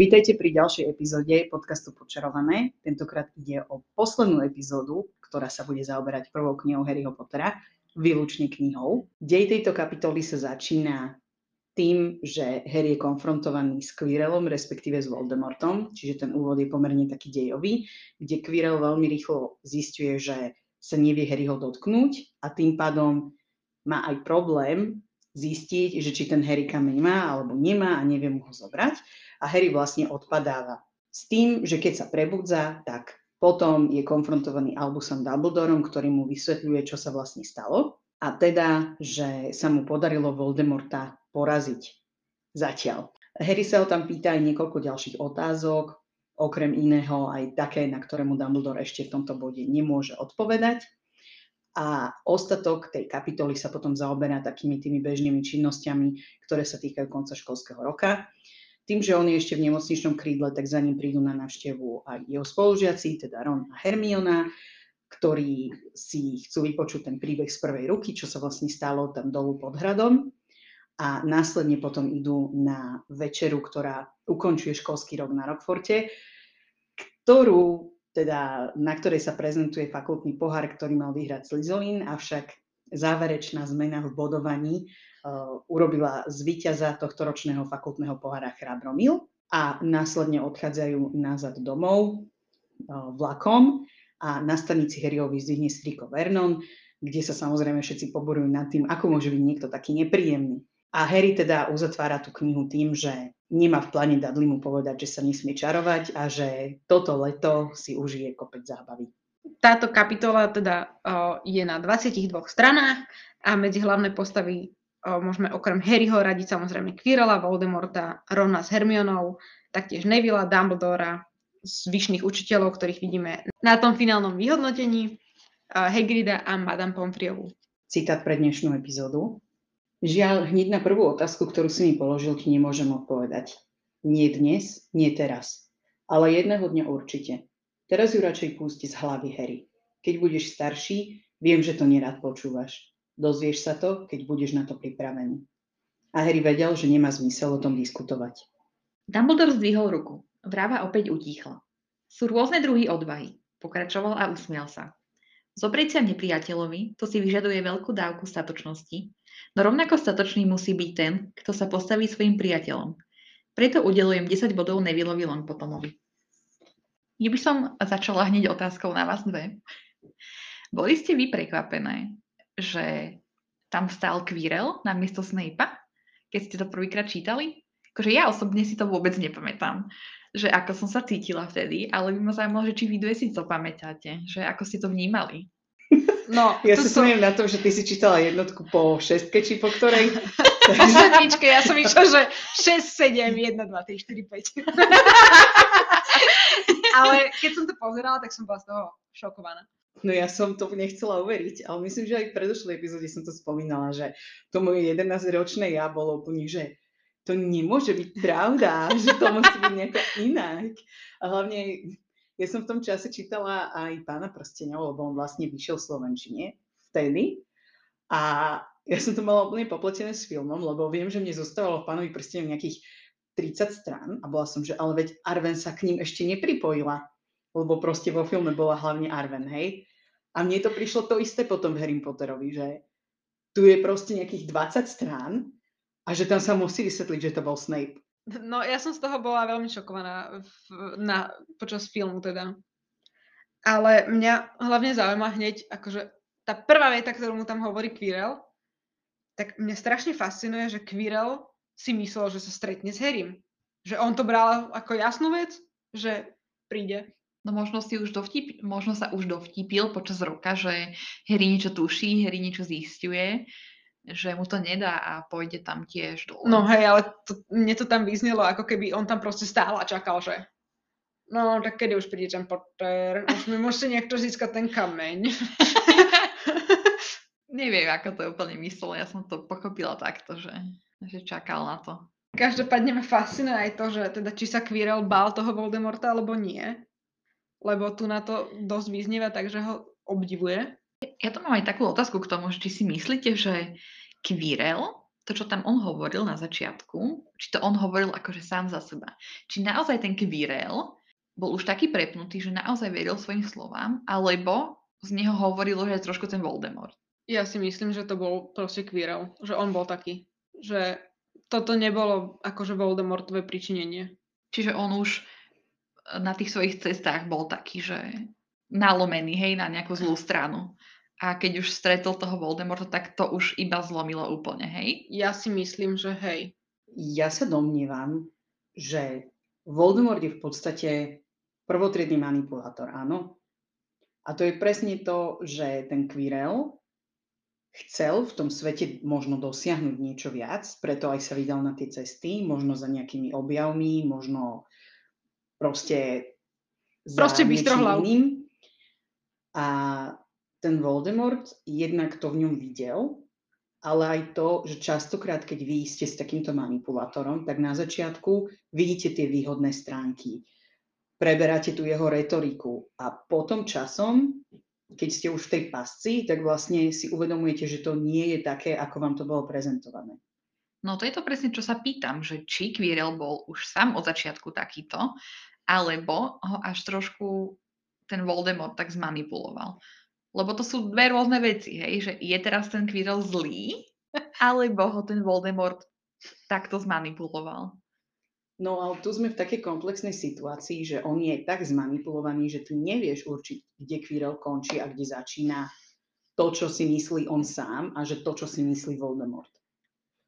Vítajte pri ďalšej epizóde podcastu Počarované. Tentokrát ide o poslednú epizódu, ktorá sa bude zaoberať prvou knihou Harryho Pottera, výlučne knihou. Dej tejto kapitoly sa začína tým, že Harry je konfrontovaný s Quirrellom, respektíve s Voldemortom, čiže ten úvod je pomerne taký dejový, kde Quirrell veľmi rýchlo zistuje, že sa nevie Harryho dotknúť a tým pádom má aj problém zistiť, že či ten Harry kameň má alebo nemá a nevie mu ho zobrať a Harry vlastne odpadáva. S tým, že keď sa prebudza, tak potom je konfrontovaný Albusom Dumbledorom, ktorý mu vysvetľuje, čo sa vlastne stalo. A teda, že sa mu podarilo Voldemorta poraziť. Zatiaľ. Harry sa ho tam pýta aj niekoľko ďalších otázok, okrem iného aj také, na ktoré mu Dumbledore ešte v tomto bode nemôže odpovedať. A ostatok tej kapitoly sa potom zaoberá takými tými bežnými činnosťami, ktoré sa týkajú konca školského roka. Tým, že on je ešte v nemocničnom krídle, tak za ním prídu na návštevu aj jeho spolužiaci, teda Ron a Hermiona, ktorí si chcú vypočuť ten príbeh z prvej ruky, čo sa vlastne stalo tam dolu pod hradom. A následne potom idú na večeru, ktorá ukončuje školský rok na Rockforte, ktorú, teda, na ktorej sa prezentuje fakultný pohár, ktorý mal vyhrať Slizolin, avšak záverečná zmena v bodovaní uh, urobila z víťaza tohto ročného fakultného pohára Chrabromil a následne odchádzajú nazad domov uh, vlakom a na stanici Harryho vyzdvihne striko Vernon, kde sa samozrejme všetci poborujú nad tým, ako môže byť niekto taký nepríjemný. A Harry teda uzatvára tú knihu tým, že nemá v pláne Dudley mu povedať, že sa nesmie čarovať a že toto leto si užije kopec zábavy. Táto kapitola teda je na 22 stranách a medzi hlavné postavy môžeme okrem Harryho radiť samozrejme Quirrella, Voldemorta, Rona s Hermionou, taktiež Nevilla, Dumbledora, zvyšných učiteľov, ktorých vidíme na tom finálnom vyhodnotení, Hagrida a Madame Pomfriovu. Citát pre dnešnú epizódu. Žiaľ, hneď na prvú otázku, ktorú si mi položil, ti nemôžem odpovedať. Nie dnes, nie teraz. Ale jedného dňa určite. Teraz ju radšej pusti z hlavy, Harry. Keď budeš starší, viem, že to nerad počúvaš. Dozvieš sa to, keď budeš na to pripravený. A Harry vedel, že nemá zmysel o tom diskutovať. Dumbledore zdvihol ruku. Vráva opäť utíchla. Sú rôzne druhy odvahy. Pokračoval a usmial sa. Zobrieť sa nepriateľovi, to si vyžaduje veľkú dávku statočnosti, no rovnako statočný musí byť ten, kto sa postaví svojim priateľom. Preto udelujem 10 bodov Nevillovi Longpotomovi. Ja by som začala hneď otázkou na vás dve. Boli ste vy prekvapené, že tam stál Quirrell na miesto Snape'a, keď ste to prvýkrát čítali? Akože ja osobne si to vôbec nepamätám že ako som sa cítila vtedy, ale by ma zaujímalo, že či vy dve si to pamätáte, že ako ste to vnímali. No, ja si som... na to, že ty si čítala jednotku po šestke, či po ktorej? po sedmičke, ja som išla, že 6, 7, 1, 2, 3, 4, 5. ale keď som to pozerala, tak som bola z toho šokovaná. No ja som to nechcela uveriť, ale myslím, že aj v predošlej epizóde som to spomínala, že to moje 11-ročné ja bolo úplne, že to nemôže byť pravda, že to musí byť nejako inak. A hlavne ja som v tom čase čítala aj Pána prstenov, lebo on vlastne vyšiel v Slovenčine vtedy. A ja som to mala úplne popletené s filmom, lebo viem, že mne zostávalo v Pánovi prstenov nejakých 30 strán a bola som, že ale veď Arven sa k ním ešte nepripojila, lebo proste vo filme bola hlavne Arven, hej. A mne to prišlo to isté potom v Harry Potterovi, že tu je proste nejakých 20 strán a že tam sa musí vysvetliť, že to bol Snape. No ja som z toho bola veľmi šokovaná v, na, počas filmu teda. Ale mňa hlavne zaujíma hneď, akože tá prvá veta, ktorú mu tam hovorí Quirrell, tak mňa strašne fascinuje, že Quirrell si myslel, že sa stretne s Harrym. Že on to bral ako jasnú vec, že príde. No možno, si už dovtip, možno sa už dovtipil počas roka, že Harry niečo tuší, Harry niečo zistuje že mu to nedá a pôjde tam tiež dole. No hej, ale to, mne to tam vyznelo, ako keby on tam proste stál a čakal, že No, tak kedy už príde ten Potter? Už mi musí niekto získať ten kameň. Neviem, ako to úplne myslel. Ja som to pochopila takto, že, že čakal na to. Každopádne ma fascinuje aj to, že teda či sa Quirrell bál toho Voldemorta alebo nie. Lebo tu na to dosť vyznieva, takže ho obdivuje. Ja to mám aj takú otázku k tomu, že či si myslíte, že Quirrell, to, čo tam on hovoril na začiatku, či to on hovoril akože sám za seba, či naozaj ten Quirrell bol už taký prepnutý, že naozaj veril svojim slovám, alebo z neho hovorilo, že je trošku ten Voldemort. Ja si myslím, že to bol proste Quirrell, že on bol taký, že toto nebolo akože Voldemortové pričinenie. Čiže on už na tých svojich cestách bol taký, že nalomený, hej, na nejakú zlú stranu. A keď už stretol toho Voldemorta, tak to už iba zlomilo úplne, hej? Ja si myslím, že hej. Ja sa domnievam, že Voldemort je v podstate prvotriedný manipulátor, áno. A to je presne to, že ten Quirrell chcel v tom svete možno dosiahnuť niečo viac, preto aj sa vydal na tie cesty, možno za nejakými objavmi, možno proste za proste iným. A ten Voldemort jednak to v ňom videl, ale aj to, že častokrát, keď vy ste s takýmto manipulátorom, tak na začiatku vidíte tie výhodné stránky, preberáte tu jeho retoriku a potom časom keď ste už v tej pasci, tak vlastne si uvedomujete, že to nie je také, ako vám to bolo prezentované. No to je to presne, čo sa pýtam, že či Quirrell bol už sám od začiatku takýto, alebo ho až trošku ten Voldemort tak zmanipuloval. Lebo to sú dve rôzne veci, hej, že je teraz ten Quirrell zlý, alebo ho ten Voldemort takto zmanipuloval. No ale tu sme v takej komplexnej situácii, že on je tak zmanipulovaný, že ty nevieš určiť, kde Quirrell končí a kde začína to, čo si myslí on sám a že to, čo si myslí Voldemort.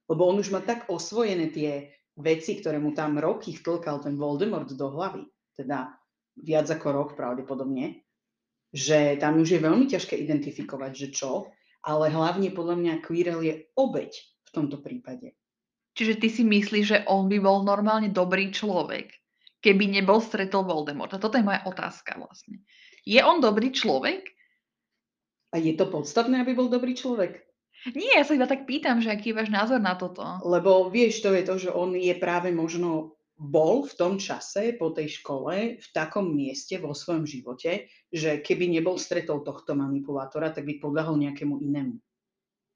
Lebo on už má tak osvojené tie veci, ktoré mu tam roky vtlkal ten Voldemort do hlavy, teda viac ako rok pravdepodobne, že tam už je veľmi ťažké identifikovať, že čo, ale hlavne podľa mňa Quirrell je obeď v tomto prípade. Čiže ty si myslíš, že on by bol normálne dobrý človek, keby nebol stretol Voldemorta? Toto je moja otázka vlastne. Je on dobrý človek? A je to podstatné, aby bol dobrý človek? Nie, ja sa iba tak pýtam, že aký je váš názor na toto. Lebo vieš, to je to, že on je práve možno bol v tom čase po tej škole v takom mieste vo svojom živote, že keby nebol stretol tohto manipulátora, tak by podľahol nejakému inému.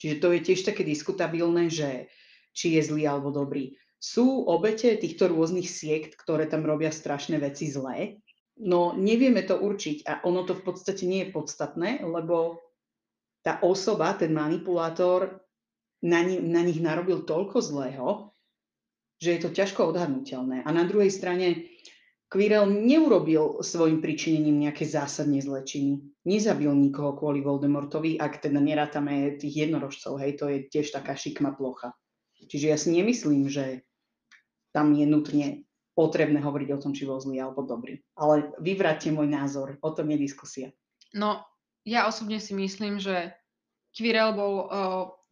Čiže to je tiež také diskutabilné, že či je zlý alebo dobrý. Sú obete týchto rôznych siekt, ktoré tam robia strašné veci zlé, no nevieme to určiť a ono to v podstate nie je podstatné, lebo tá osoba, ten manipulátor na, ni- na nich narobil toľko zlého, že je to ťažko odhadnutelné. A na druhej strane Quirrell neurobil svojim pričinením nejaké zásadne zlečiny. Nezabil nikoho kvôli Voldemortovi, ak teda nerátame tých jednorožcov, hej, to je tiež taká šikma plocha. Čiže ja si nemyslím, že tam je nutne potrebné hovoriť o tom, či bol zlý alebo dobrý. Ale vyvráťte môj názor, o tom je diskusia. No, ja osobne si myslím, že Quirrell bol uh,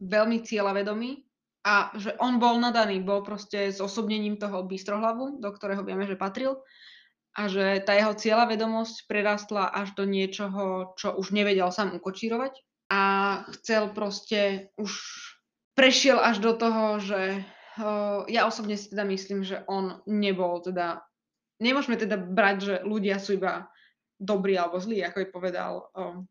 veľmi cieľavedomý a že on bol nadaný, bol proste s osobnením toho bystrohlavu, do ktorého vieme, že patril a že tá jeho cieľavedomosť prerastla až do niečoho, čo už nevedel sám ukočírovať a chcel proste už prešiel až do toho, že uh, ja osobne si teda myslím, že on nebol teda, nemôžeme teda brať, že ľudia sú iba dobrí alebo zlí, ako je povedal um,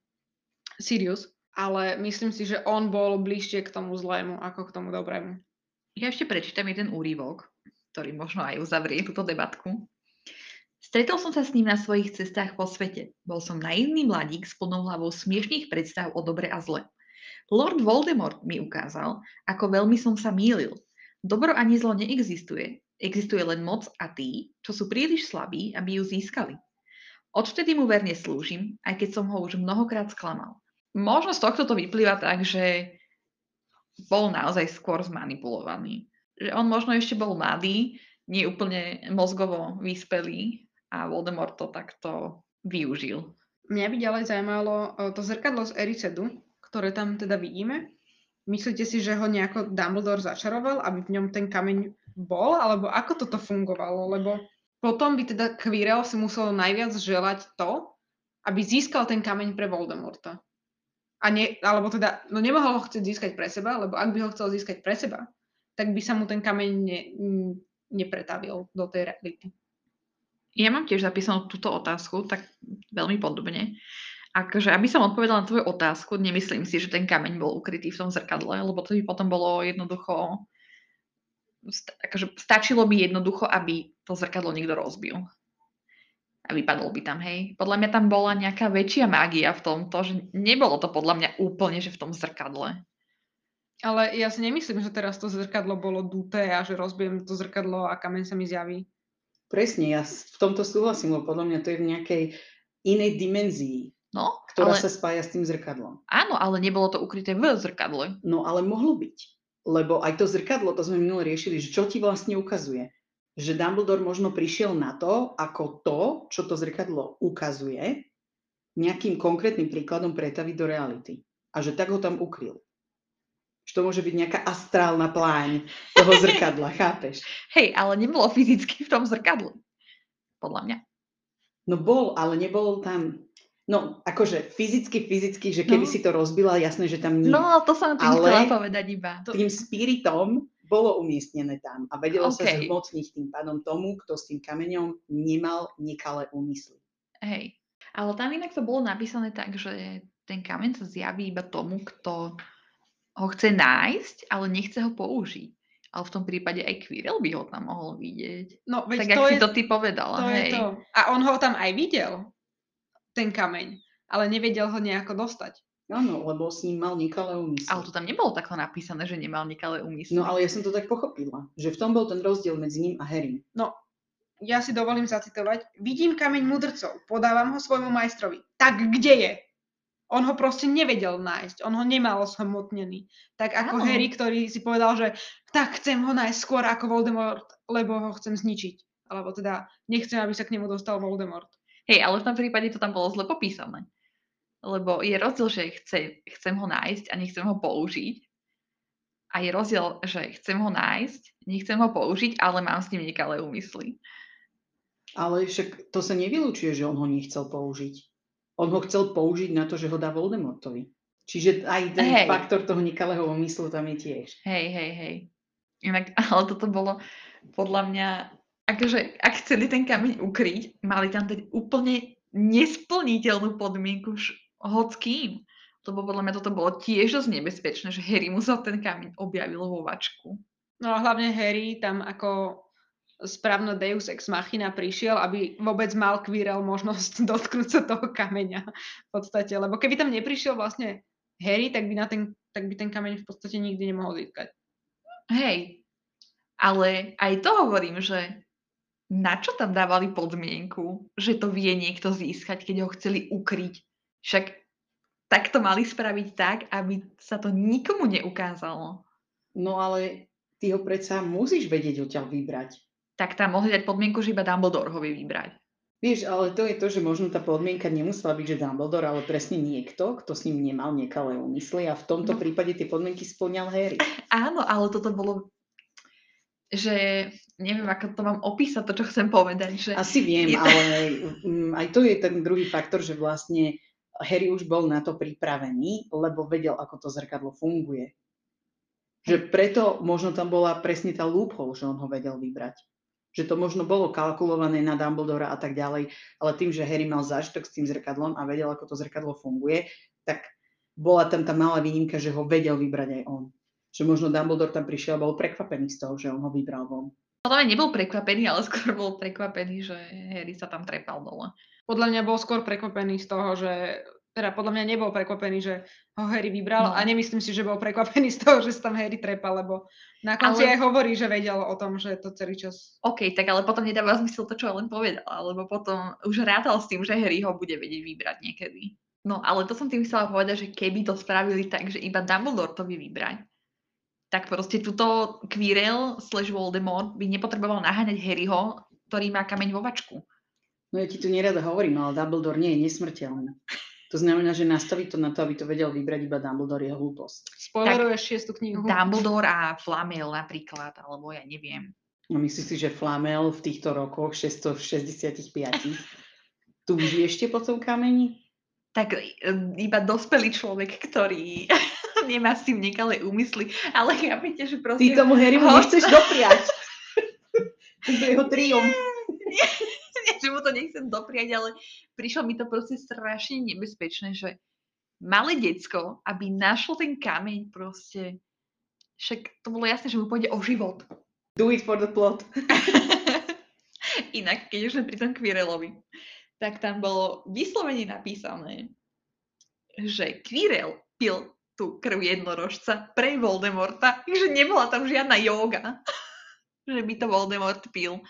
Sirius, ale myslím si, že on bol bližšie k tomu zlému ako k tomu dobrému. Ja ešte prečítam jeden úrivok, ktorý možno aj uzavrie túto debatku. Stretol som sa s ním na svojich cestách po svete. Bol som naivný mladík s plnou hlavou smiešných predstav o dobre a zle. Lord Voldemort mi ukázal, ako veľmi som sa mýlil. Dobro ani zlo neexistuje. Existuje len moc a tí, čo sú príliš slabí, aby ju získali. Odvtedy mu verne slúžim, aj keď som ho už mnohokrát sklamal. Možno z tohto to vyplýva tak, že bol naozaj skôr zmanipulovaný. Že on možno ešte bol mladý, nie úplne mozgovo vyspelý a Voldemort to takto využil. Mňa by ďalej zaujímalo eh, to zrkadlo z Ericedu, ktoré tam teda vidíme? Myslíte si, že ho nejako Dumbledore začaroval, aby v ňom ten kameň bol? Alebo ako toto fungovalo? Lebo potom by teda Quirrell si musel najviac želať to, aby získal ten kameň pre Voldemorta. A ne, alebo teda, no nemohol ho chcieť získať pre seba, lebo ak by ho chcel získať pre seba, tak by sa mu ten kameň ne, nepretavil do tej reality. Ja mám tiež zapísanú túto otázku, tak veľmi podobne. Akože, aby som odpovedala na tvoju otázku, nemyslím si, že ten kameň bol ukrytý v tom zrkadle, lebo to by potom bolo jednoducho... Akože stačilo by jednoducho, aby to zrkadlo niekto rozbil. A vypadol by tam, hej. Podľa mňa tam bola nejaká väčšia mágia v tomto, že nebolo to podľa mňa úplne, že v tom zrkadle. Ale ja si nemyslím, že teraz to zrkadlo bolo duté a že rozbijem to zrkadlo a kameň sa mi zjaví. Presne, ja v tomto súhlasím, lebo podľa mňa to je v nejakej inej dimenzii, No, ktorá ale, sa spája s tým zrkadlom. áno, ale nebolo to ukryté v zrkadle. No ale mohlo byť. Lebo aj to zrkadlo, to sme minule riešili, že čo ti vlastne ukazuje. Že Dumbledore možno prišiel na to, ako to, čo to zrkadlo ukazuje, nejakým konkrétnym príkladom pretaviť do reality. A že tak ho tam ukryl. Že to môže byť nejaká astrálna pláň toho zrkadla, chápeš? Hej, ale nebolo fyzicky v tom zrkadle. Podľa mňa. No bol, ale nebol tam... No, akože fyzicky, fyzicky, že keby No. si to rozbila, jasné, že tam nie. No, to som tým Ale- chcela povedať iba. Tým spiritom bolo umiestnené tam a vedelo sa Okej. zhmotniť tým pádom tomu, kto s tým kameňom nemal nekalé úmysly. Hej. Ale tam inak to bolo napísané tak, že ten kameň sa zjaví iba tomu, kto ho chce nájsť, ale nechce ho použiť. Ale v tom prípade aj Quirrell by ho tam mohol vidieť. No, veď tak to jak je, si to ty povedala, to je hej. to. A on ho tam aj videl, ten kameň, ale nevedel ho nejako dostať. Áno, lebo s ním mal nekalé úmysly. Ale to tam nebolo takto napísané, že nemal nekalé úmysly. No ale ja som to tak pochopila, že v tom bol ten rozdiel medzi ním a Harry. Ja si dovolím zacitovať. Vidím kameň mudrcov, podávam ho svojmu majstrovi. Tak kde je? On ho proste nevedel nájsť, on ho nemal zhmotnený. Tak ako Áno. Harry, ktorý si povedal, že tak chcem ho nájsť skôr ako Voldemort, lebo ho chcem zničiť. Alebo teda nechcem, aby sa k nemu dostal Voldemort. Hej, ale v tom prípade to tam bolo zle popísané. Lebo je rozdiel, že chce, chcem ho nájsť a nechcem ho použiť. A je rozdiel, že chcem ho nájsť, nechcem ho použiť, ale mám s ním nekalé úmysly. Ale však to sa nevylučuje, že on ho nechcel použiť. On ho chcel použiť na to, že ho dá Voldemortovi. Čiže aj ten Hej. faktor toho nekalého úmyslu tam je tiež. Hej, hej, hej. Inak, ale toto bolo podľa mňa, akože ak chceli ten kameň ukryť, mali tam dať úplne nesplniteľnú podmienku hoc kým. Lebo podľa mňa toto bolo tiež dosť nebezpečné, že Harry musel ten kameň objavil vo vačku. No a hlavne Harry tam ako správna Deus Ex Machina prišiel, aby vôbec mal Quirrell možnosť dotknúť sa toho kameňa v podstate. Lebo keby tam neprišiel vlastne Harry, tak by, na ten, tak by ten kameň v podstate nikdy nemohol získať. Hej, ale aj to hovorím, že na čo tam dávali podmienku, že to vie niekto získať, keď ho chceli ukryť. Však tak to mali spraviť tak, aby sa to nikomu neukázalo. No ale ty ho predsa musíš vedieť odtiaľ vybrať. Tak tam mohli dať podmienku, že iba Dumbledore ho vie vybrať. Vieš, ale to je to, že možno tá podmienka nemusela byť, že Dumbledore, ale presne niekto, kto s ním nemal nekalé úmysly a v tomto No. prípade tie podmienky splňal Harry. Áno, ale toto bolo, že neviem, ako to mám opísať, to, čo chcem povedať. Že... Asi viem, Je- ale mm, aj to je ten druhý faktor, že vlastne Harry už bol na to pripravený, lebo vedel, ako to zrkadlo funguje. Že preto možno tam bola presne tá loophole, že on ho vedel vybrať. Že to možno bolo kalkulované na Dumbledora a tak ďalej, ale tým, že Harry mal zážitok s tým zrkadlom a vedel, ako to zrkadlo funguje, tak bola tam tá malá výnimka, že ho vedel vybrať aj on. Že možno Dumbledore tam prišiel a bol prekvapený z toho, že on ho vybral von. Podľa mňa nebol prekvapený, ale skôr bol prekvapený, že Harry sa tam trepal dole. Podľa mňa bol skôr prekvapený z toho, že teda podľa mňa nebol prekvapený, že ho Harry vybral No. a nemyslím si, že bol prekvapený z toho, že sa tam Harry trepal, lebo na konci Ale- aj hovorí, že vedel o tom, že to celý čas OK, tak ale potom nedáva zmysel to, čo len povedala, lebo potom už rátal s tým, že Harry ho bude vedieť vybrať niekedy. No ale to som tým chcela povedať, že keby to spravili tak, že iba Dumbledore to vie vybrať, tak proste túto Quirrell slash Voldemort by nepotreboval naháňať Harryho, ktorý má kameň vo vačku. No ja ti tu nerada hovorím, ale Dumbledore nie je nesmrteľný. To znamená, že nastaviť to na to, aby to vedel vybrať iba Dumbledore je hlúposť. spoileruješ šiestu knihu. Dumbledore a Flamel napríklad, alebo ja neviem. A myslíš si, že Flamel v týchto rokoch 665 túži ešte po tom kameni? Tak e, iba dospelý človek, ktorý nemá s tým nekalé úmysly, ale ja viete, že proste... Ty tomu Harrymu Ho- nechceš dopriať. To je jeho triumf. nie, nie, že mu to nechcem dopriať, ale prišlo mi to proste strašne nebezpečné, že malé decko, aby našlo ten kameň proste, však to bolo jasné, že mu pôjde o život. Do it for the plot. Inak, keď už sme pri tom Kvirelovi, tak tam bolo vyslovene napísané, že Quirrell pil tú krv jednorožca pre Voldemorta, takže nebola tam žiadna yoga, že by to Voldemort pil.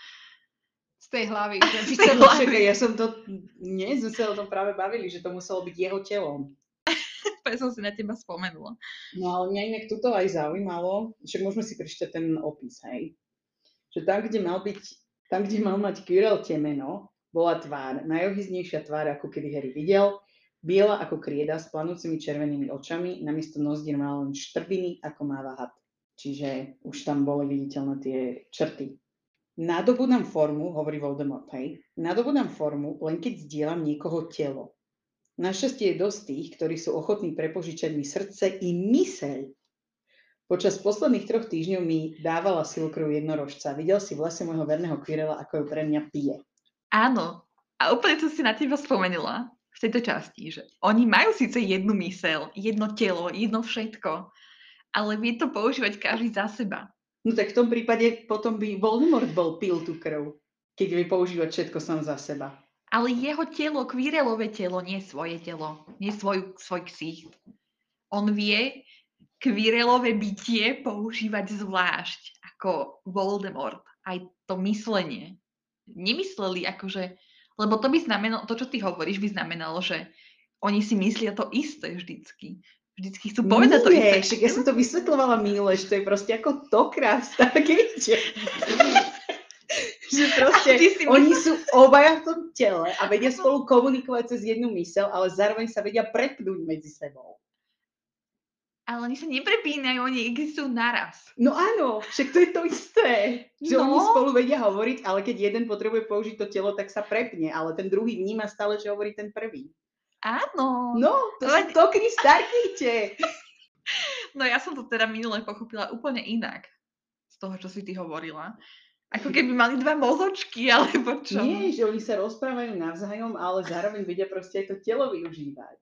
Z tej hlavy. Že Z tej sa hlavy. Ja som to, nie, sme sa o tom práve bavili, že to muselo byť jeho telom. Úplne som si na teba spomenula. No ale mňa inak tuto aj zaujímalo, však môžeme si prečítať ten opis, hej. Že tam, kde mal byť, tam, kde mal mať Quirrell temeno, bola tvár, najohyznejšia tvár, ako kedy Harry videl, biela ako krieda s planúcimi červenými očami, namiesto nozdier mal len štrbiny, ako máva had. Čiže už tam boli viditeľné tie črty. Nadobudám formu, hovorí Voldemort, hej, nadobudám formu, len keď zdieľam niekoho telo. Našťastie je dosť tých, ktorí sú ochotní prepožičať mi srdce i myseľ. Počas posledných troch týždňov mi dávala silu krv jednorožca. Videl si v lese môjho verného Quirrella, ako ju pre mňa pije. Áno. A úplne som si na teba spomenula v tejto časti, že oni majú síce jednu mysel, jedno telo, jedno všetko, ale vie to používať každý za seba. No tak v tom prípade potom by Voldemort bol pil tú krv, keď vie používať všetko sám za seba. Ale jeho telo, Quirrellové telo, nie svoje telo, nie svoj, svoj ksít. On vie Quirrellové bytie používať zvlášť ako Voldemort. Aj to myslenie. Nemysleli akože, lebo to by znamenalo, to čo ty hovoríš by znamenalo, že oni si myslia to isté vždycky. Vždycky chcú povedať to isté. však ja som to vysvetľovala minule, že to je proste ako tokra v Stargate. že proste oni sú obaja v tom tele a vedia spolu komunikovať cez jednu mysel, ale zároveň sa vedia prepnúť medzi sebou. Ale oni sa neprepínajú, oni existujú naraz. No áno, však to je to isté. Že oni No. spolu vedia hovoriť, ale keď jeden potrebuje použiť to telo, tak sa prepne, ale ten druhý vníma stále, čo hovorí ten prvý. Áno. No, to Ale- sú tokry Stargate. No ja som to teda minule pochopila úplne inak z toho, čo si ty hovorila. Ako keby mali dva mozočky, alebo čo. Nie, že oni sa rozprávajú navzájom, ale zároveň vedia proste aj to telo využívať.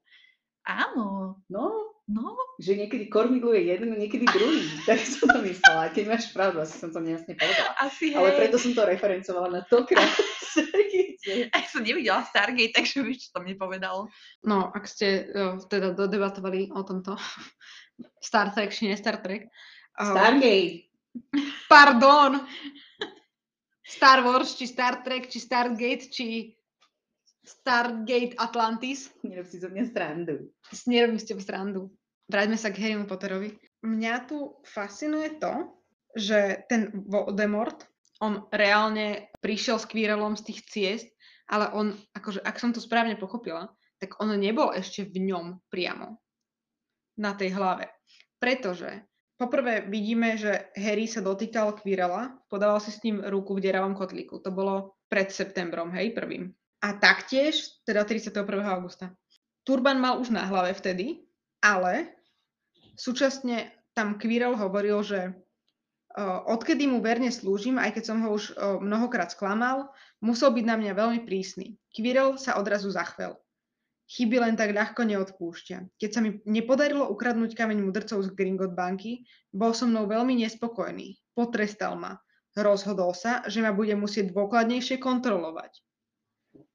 Áno, No, no. že niekedy kormidluje jeden, niekedy druhý. Tak som to myslela. Keď máš pravdu, asi som to nejasne povedala. Asi hej. Ale preto som to referencovala na tokra Stargate. Ja som nevidela Stargate, takže vieš, čo to mne povedalo. No, ak ste uh, teda dodebatovali o tomto Star Trek či nie Star Trek. Uh, Stargate. Pardon! Star Wars, či Star Trek, či Stargate, či Stargate Atlantis. Nerob si zo mňa strandu. Nerobím s tebou srandu. Vráťme sa k Harrymu Potterovi. Mňa tu fascinuje to, že ten Voldemort, on reálne prišiel s Quirrellom z tých ciest, ale on, akože, ak som to správne pochopila, tak on nebol ešte v ňom priamo. Na tej hlave. Pretože poprvé vidíme, že Harry sa dotýkal Quirrella, podával si s ním ruku v deravom kotlíku. To bolo pred septembrom, hej, prvým. A taktiež, teda 31. augusta. Turban mal už na hlave vtedy, ale súčasne tam Quirrell hovoril, že uh, odkedy mu verne slúžim, aj keď som ho už uh, mnohokrát sklamal, musel byť na mňa veľmi prísny. Quirrell sa odrazu zachvel. Chyby len tak ľahko neodpúšťa. Keď sa mi nepodarilo ukradnúť kameň mudrcov z Gringot banky, bol so mnou veľmi nespokojný. Potrestal ma. Rozhodol sa, že ma bude musieť dôkladnejšie kontrolovať.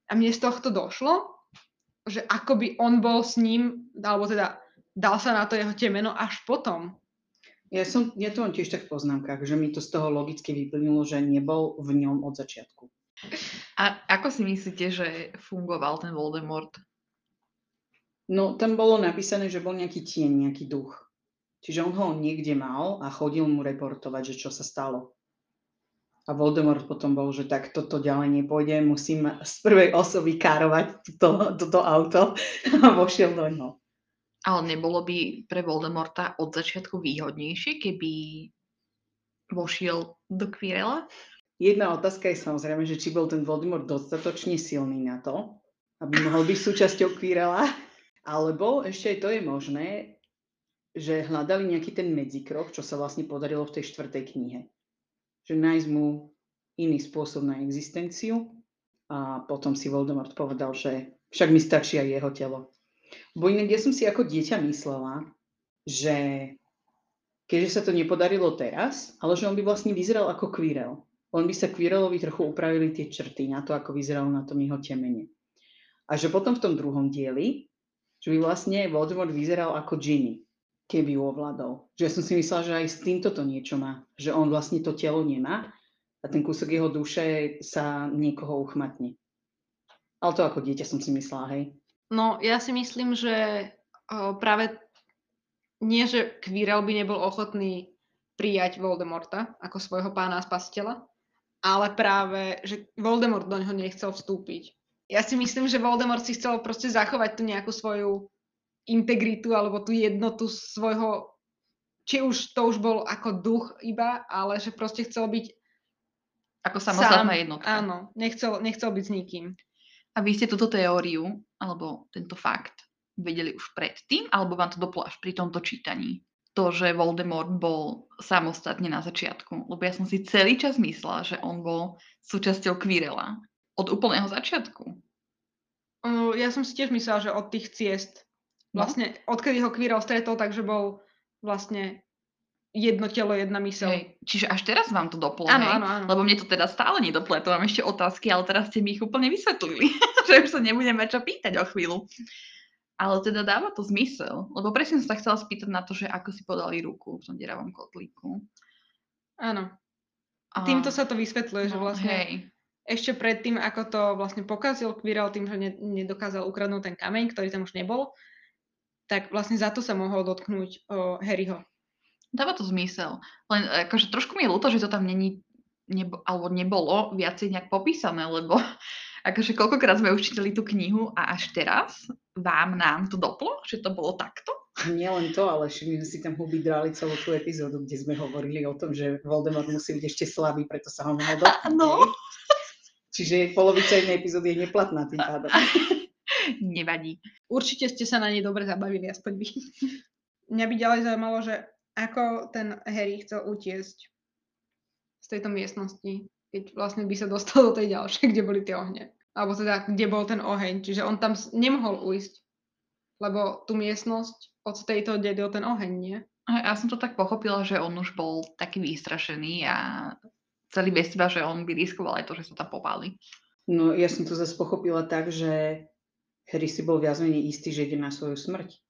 A mne z tohto došlo, že akoby on bol s ním, alebo teda dal sa na to jeho temeno až potom. Ja, som, ja to mám tiež tak v poznámkach, že mi to z toho logicky vyplynilo, že nebol v ňom od začiatku. A ako si myslíte, že fungoval ten Voldemort? No, tam bolo napísané, že bol nejaký tieň, nejaký duch. Čiže on ho niekde mal a chodil mu reportovať, že čo sa stalo. A Voldemort potom bol, že tak toto ďalej nepôjde, musím z prvej osoby károvať toto, toto auto a vošiel do ňoho. Ale nebolo by pre Voldemorta od začiatku výhodnejšie, keby vošiel do Quirrella? Jedna otázka je samozrejme, že či bol ten Voldemort dostatočne silný na to, aby mohol byť súčasťou Quirrella, alebo ešte aj to je možné, že hľadali nejaký ten medzikrok, čo sa vlastne podarilo v tej štvrtej knihe. Že nájsť mu iný spôsob na existenciu a potom si Voldemort povedal, že však mi stačí aj jeho telo. Bo inak ja som si ako dieťa myslela, že keďže sa to nepodarilo teraz, ale že on by vlastne vyzeral ako Quirrell. On by sa Quirrellovi trochu upravili tie črty na to, ako vyzeral na tom jeho temene. A že potom v tom druhom dieli, že by vlastne Voldemort vyzeral ako Ginny, keby ju ovládol. Že ja som si myslela, že aj s týmto to niečo má. Že on vlastne to telo nemá a ten kúsok jeho duše sa niekoho uchmatne. Ale to ako dieťa som si myslela, hej. No, ja si myslím, že práve nie, že Quirrell by nebol ochotný prijať Voldemorta ako svojho pána a spasiteľa, ale práve, že Voldemort do neho nechcel vstúpiť. Ja si myslím, že Voldemort si chcel proste zachovať tú nejakú svoju integritu alebo tú jednotu svojho, či už to už bol ako duch iba, ale že proste chcel byť Ako samostatná sám. jednotka. Áno, nechcel, nechcel byť s nikým. A vy ste túto teóriu, alebo tento fakt, vedeli už predtým, alebo vám to doplo až pri tomto čítaní? To, že Voldemort bol samostatne na začiatku. Lebo ja som si celý čas myslela, že on bol súčasťou Quirrella. Od úplného začiatku. Uh, ja som si tiež myslela, že od tých ciest. Vlastne odkedy ho Quirrell stretol, takže bol vlastne jedno telo, jedna myseľ. Hej. Čiže až teraz vám to doplo, Áno, áno, áno. Lebo mne to teda stále nedoplo, tu mám ešte otázky, ale teraz ste mi ich úplne vysvetlili, že už sa nebudeme čo pýtať o chvíľu. Ale teda dáva to zmysel, lebo presne som sa chcela spýtať na to, že ako si podali ruku v tom deravom kotlíku. Áno. A, Týmto sa to vysvetľuje, že no, vlastne Hej. ešte predtým, ako to vlastne pokazil Quirrell tým, že ne, nedokázal ukradnúť ten kameň, ktorý tam už nebol, tak vlastne za to sa mohol dotknúť o, Harryho. Dáva to zmysel. Len akože trošku mi je ľúto, že to tam není, nebo, alebo nebolo viacej nejak popísané, lebo akože koľkokrát sme už čítali tú knihu a až teraz vám, nám to doplo, že to bolo takto? Nielen to, ale my sme si tam huby drali celú tú epizódu, kde sme hovorili o tom, že Voldemort musí byť ešte slabý, preto sa ho mohol dotknúť. Áno. hej. Čiže polovica jednej epizódy je neplatná tým pádom. Nevadí. Určite ste sa na nej dobre zabavili, aspoň vy. Mňa by ďalej zaujímalo, že ako ten Harry chcel utiesť z tejto miestnosti, keď vlastne by sa dostal do tej ďalšej, kde boli tie ohne. Alebo teda, kde bol ten oheň. Čiže on tam nemohol ujsť, lebo tú miestnosť od tejto delil ten oheň, nie? Ja som to tak pochopila, že on už bol taký vystrašený a celý bez seba, že on by riskoval aj to, že sa tam popáli. No ja som to zase pochopila tak, že Harry si bol viac menej istý, že ide na svoju smrť.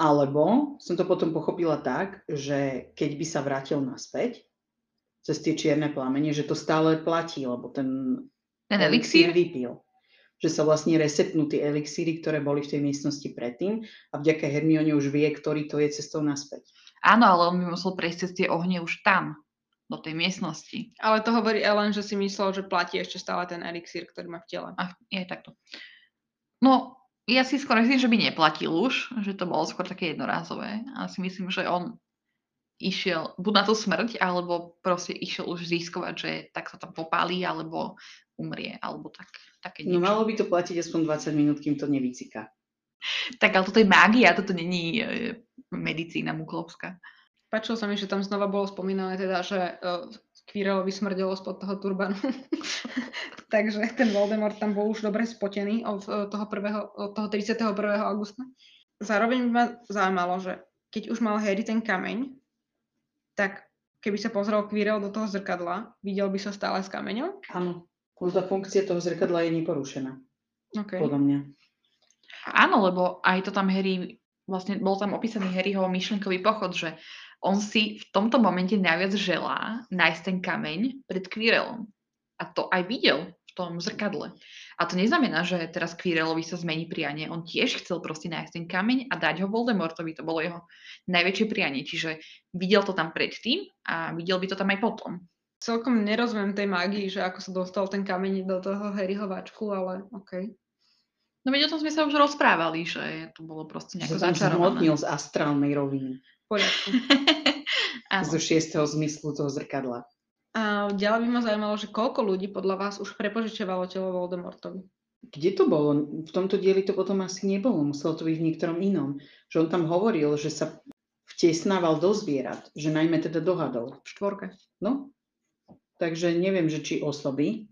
Alebo som to potom pochopila tak, že keď by sa vrátil naspäť cez tie čierne plamene, že to stále platí, lebo ten Ten elixír? vypil. Že sa vlastne resetnú tie elixíry, ktoré boli v tej miestnosti predtým a vďaka Hermione už vie, ktorý to je cestou naspäť. Áno, ale on by musel prejsť cez tie ohne už tam, do tej miestnosti. Ale to hovorí Ellen, že si myslel, že platí ešte stále ten elixír, ktorý má v tele. A je takto. No, ja si skôr myslím, že by neplatil už, že to bolo skôr také jednorázové. A si myslím, že on išiel buď na tú smrť, alebo proste išiel už riskovať, že tak sa tam popálí, alebo umrie, alebo tak, také No niečo. malo by to platiť aspoň 20 minút, kým to nevyciká. Tak, ale toto je mágia, toto není e, medicína muklovská. Páčilo sa mi, že tam znova bolo spomínané teda, že uh, Quirrellovi smrdelo spod toho turbanu. Takže ten Voldemort tam bol už dobre spotený od eh, toho, prvého, od toho 31. augusta. Zároveň ma zaujímalo, že keď už mal Harry ten kameň, tak keby sa pozrel Quirrell do toho zrkadla, videl by sa stále s kameňom? Áno, tá funkcia toho zrkadla je neporušená, Okay. podľa mňa. Áno, lebo aj to tam Harry, vlastne bol tam opísaný Harryho myšlenkový pochod, že on si v tomto momente najviac želá nájsť ten kameň pred Quirrellom. A to aj videl v tom zrkadle. A to neznamená, že teraz Quirrellovi sa zmení prianie. On tiež chcel proste nájsť ten kameň a dať ho Voldemortovi. To bolo jeho najväčšie prianie. Čiže videl to tam predtým a videl by to tam aj potom. Celkom nerozumiem tej mágii, že ako sa dostal ten kameň do toho Harryho váčku, ale okej. No veď o tom sme sa už rozprávali, že to bolo proste nejako začarované. zhmotnil z astrálnej roviny. Poriadku. Zo šiestého zmyslu toho zrkadla. A ďalej by ma zaujímalo, že koľko ľudí podľa vás už prepožičiavalo telo Voldemortovi? Kde to bolo? V tomto dieli to potom asi nebolo. Muselo to byť v niektorom inom. Že on tam hovoril, že sa vtesnával do zvierat. Že najmä teda do hadov. V štvorke. No, takže neviem, že či osoby,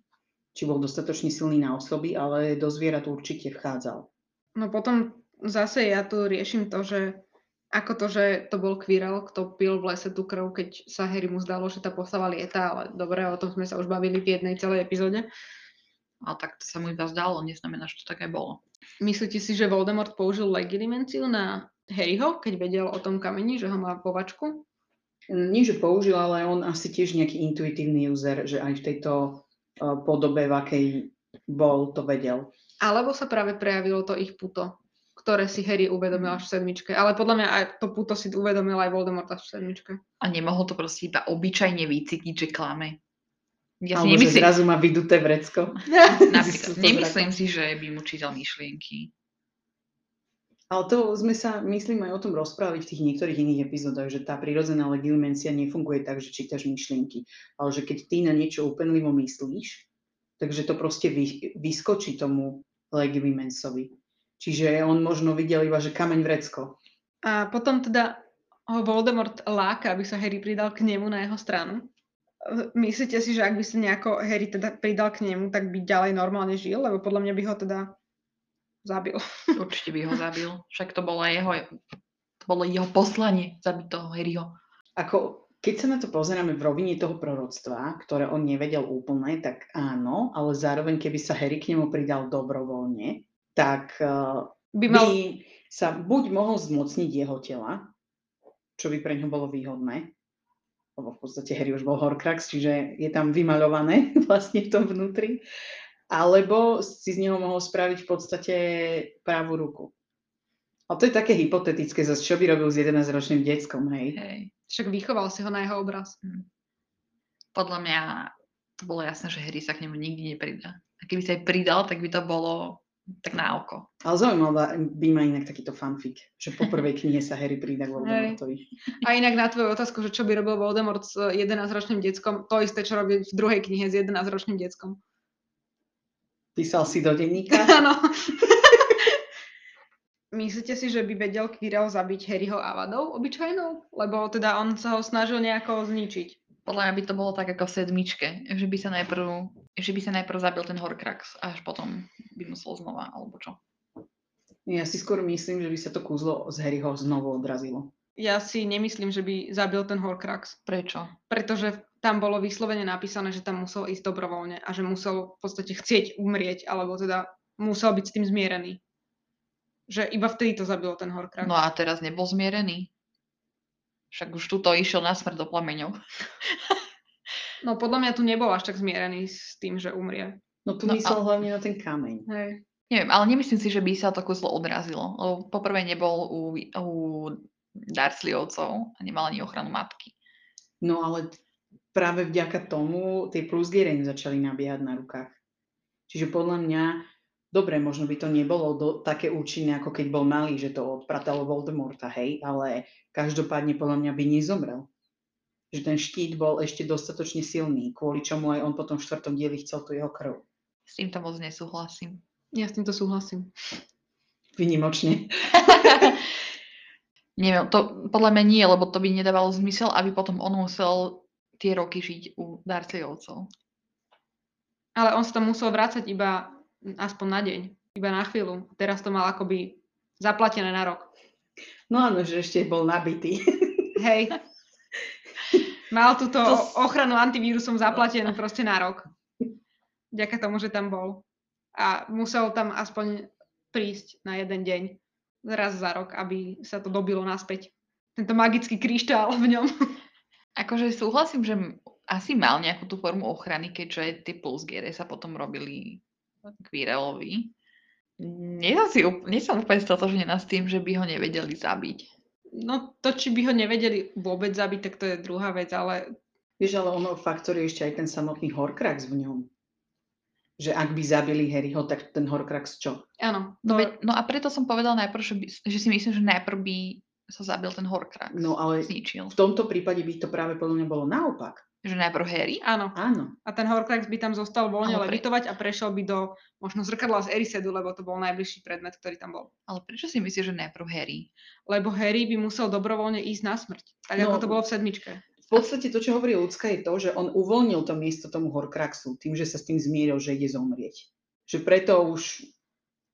či bol dostatočne silný na osoby, ale do zvierat určite vchádzal. No potom zase ja tu riešim to, že ako to, že to bol Quirrell, kto pil v lese tú krv, keď sa Harry mu zdalo, že tá postava lieta, ale dobre, o tom sme sa už bavili v jednej celej epizóde. Ale tak to sa mu iba zdalo, neznamená, že to tak aj bolo. Myslíte si, že Voldemort použil legidimenciu na Harryho, keď vedel o tom kameni, že ho má povačku? Nie, že použil, ale on asi tiež nejaký intuitívny user, že aj v tejto uh, podobe, v akej bol, to vedel. Alebo sa práve prejavilo to ich puto, ktoré si Harry uvedomil až v sedmičke. Ale podľa mňa aj to puto si uvedomil aj Voldemort až v sedmičke. A nemohol to proste iba obyčajne vycítiť, že klame. Ja si Alebo že nemyslím, zrazu má vyduté vrecko. napríklad, nemyslím si, že by mu čítal myšlienky. Ale to sme sa, myslím, aj o tom rozprávali v tých niektorých iných epizódach, že tá prírodzená legimencia nefunguje tak, že čítaš myšlienky, ale že keď ty na niečo úplnlivo myslíš, takže to proste vy, vyskočí tomu legimensovi. Čiže on možno videl iba, že kameň vrecko. A potom teda ho Voldemort láka, aby sa Harry pridal k nemu na jeho stranu. Myslíte si, že ak by sa nejako Harry teda pridal k nemu, tak by ďalej normálne žil? Lebo podľa mňa by ho teda zabil. Určite by ho zabil. Však to bolo jeho, to bolo jeho poslanie zabiť toho Harryho. Ako, keď sa na to pozeráme v rovine toho proroctva, ktoré on nevedel úplne, tak áno, ale zároveň, keby sa Harry k nemu pridal dobrovoľne, tak uh, By by mal... sa buď mohol zmocniť jeho tela, čo by pre ňo bolo výhodné, lebo v podstate Harry už bol Horcrux, čiže je tam vymaľované vlastne v tom vnútri, alebo si z neho mohol spraviť v podstate pravú ruku. A to je také hypotetické, zase čo by robil s 11-ročným deckom, hej? Hej. Však vychoval si ho na jeho obraz. Podľa mňa to bolo jasné, že Harry sa k nemu nikdy nepridá. A keby sa aj pridal, tak by to bolo tak na oko. Ale zaujímal by ma inak takýto fanfic, že po prvej knihe sa Harry prída k Voldemortovi. A inak na tvoju otázku, že čo by robil Voldemort s 11-ročným deckom, to isté, čo robí v druhej knihe s 11-ročným deckom. Písal si do denníka? Áno. Myslíte si, že by vedel Quirrell zabiť Harryho Avadou obyčajnou? Lebo teda on sa ho snažil nejako zničiť. Podľa mňa by to bolo tak ako v sedmičke, že by sa najprv, že by sa najprv zabil ten Horcrux a až potom by musel znova, alebo čo. Ja si skôr myslím, že by sa to kúzlo z Harryho znovu odrazilo. Ja si nemyslím, že by zabil ten Horcrux, Prečo? pretože tam bolo vyslovene napísané, že tam musel ísť dobrovoľne a že musel v podstate chcieť umrieť, alebo teda musel byť s tým zmierený. Že iba vtedy to zabilo ten Horcrux. No a teraz nebol zmierený. Však už tuto išiel na smrť do plameňov. No podľa mňa tu nebol až tak zmierený s tým, že umrie. No tu No myslel hlavne na ten kameň. Hej. Neviem, ale nemyslím si, že by sa to kúzlo odrazilo. Lebo poprvé nebol u, u Dursleyovcov a nemal ani ochranu matky. No ale práve vďaka tomu tie plusgiere začali nabiehať na rukách. Čiže podľa mňa, dobre, možno by to nebolo do, také účinné, ako keď bol malý, že to odpratalo Voldemorta, hej, ale každopádne podľa mňa by nezomrel. Že ten štít bol ešte dostatočne silný, kvôli čomu aj on potom v štvrtom dieli chcel tú jeho krv. S týmto moc nesúhlasím. Ja s týmto súhlasím. Vynimočne. Neviem, to podľa mňa nie, lebo to by nedávalo zmysel, aby potom on musel tie roky žiť u Dursleyovcov. Ale on sa tam musel vrácať iba aspoň na deň, iba na chvíľu. Teraz to mal akoby zaplatené na rok. No áno, že ešte bol nabitý. Hej. Mal túto To ochranu antivírusom zaplatenú proste na rok. Vďaka tomu, že tam bol. A musel tam aspoň prísť na jeden deň raz za rok, aby sa to dobilo naspäť. Tento magický kryštál v ňom. Akože súhlasím, že asi mal nejakú tú formu ochrany, keďže tie plusgiere sa potom robili Quirrellovi. Nie som, si, nie som úplne s tým, že by ho nevedeli zabiť. No to, či by ho nevedeli vôbec zabiť, tak to je druhá vec, ale Vieš, ale ono faktor je ešte aj ten samotný Horcrux v ňom. Že ak by zabili Harryho, tak ten Horcrux čo? áno. No, veď, no a preto som povedal najprv, že, by, že si myslím, že najprv by sa zabil ten Horcrux. No ale Zničil. v tomto prípade by to práve podľa mňa bolo naopak. Že najprv Harry? Áno. Áno. A ten Horcrux by tam zostal voľne Ale pre- levitovať a prešiel by do možno zrkadla z Erisedu, lebo to bol najbližší predmet, ktorý tam bol. Ale prečo si myslíš, že najprv Harry? Lebo Harry by musel dobrovoľne ísť na smrť. Tak ako No. to bolo v sedmičke. V podstate to, čo hovorí ľudská, je to, že on uvoľnil to miesto tomu Horcruxu tým, že sa s tým zmieril, že ide zomrieť. Že preto už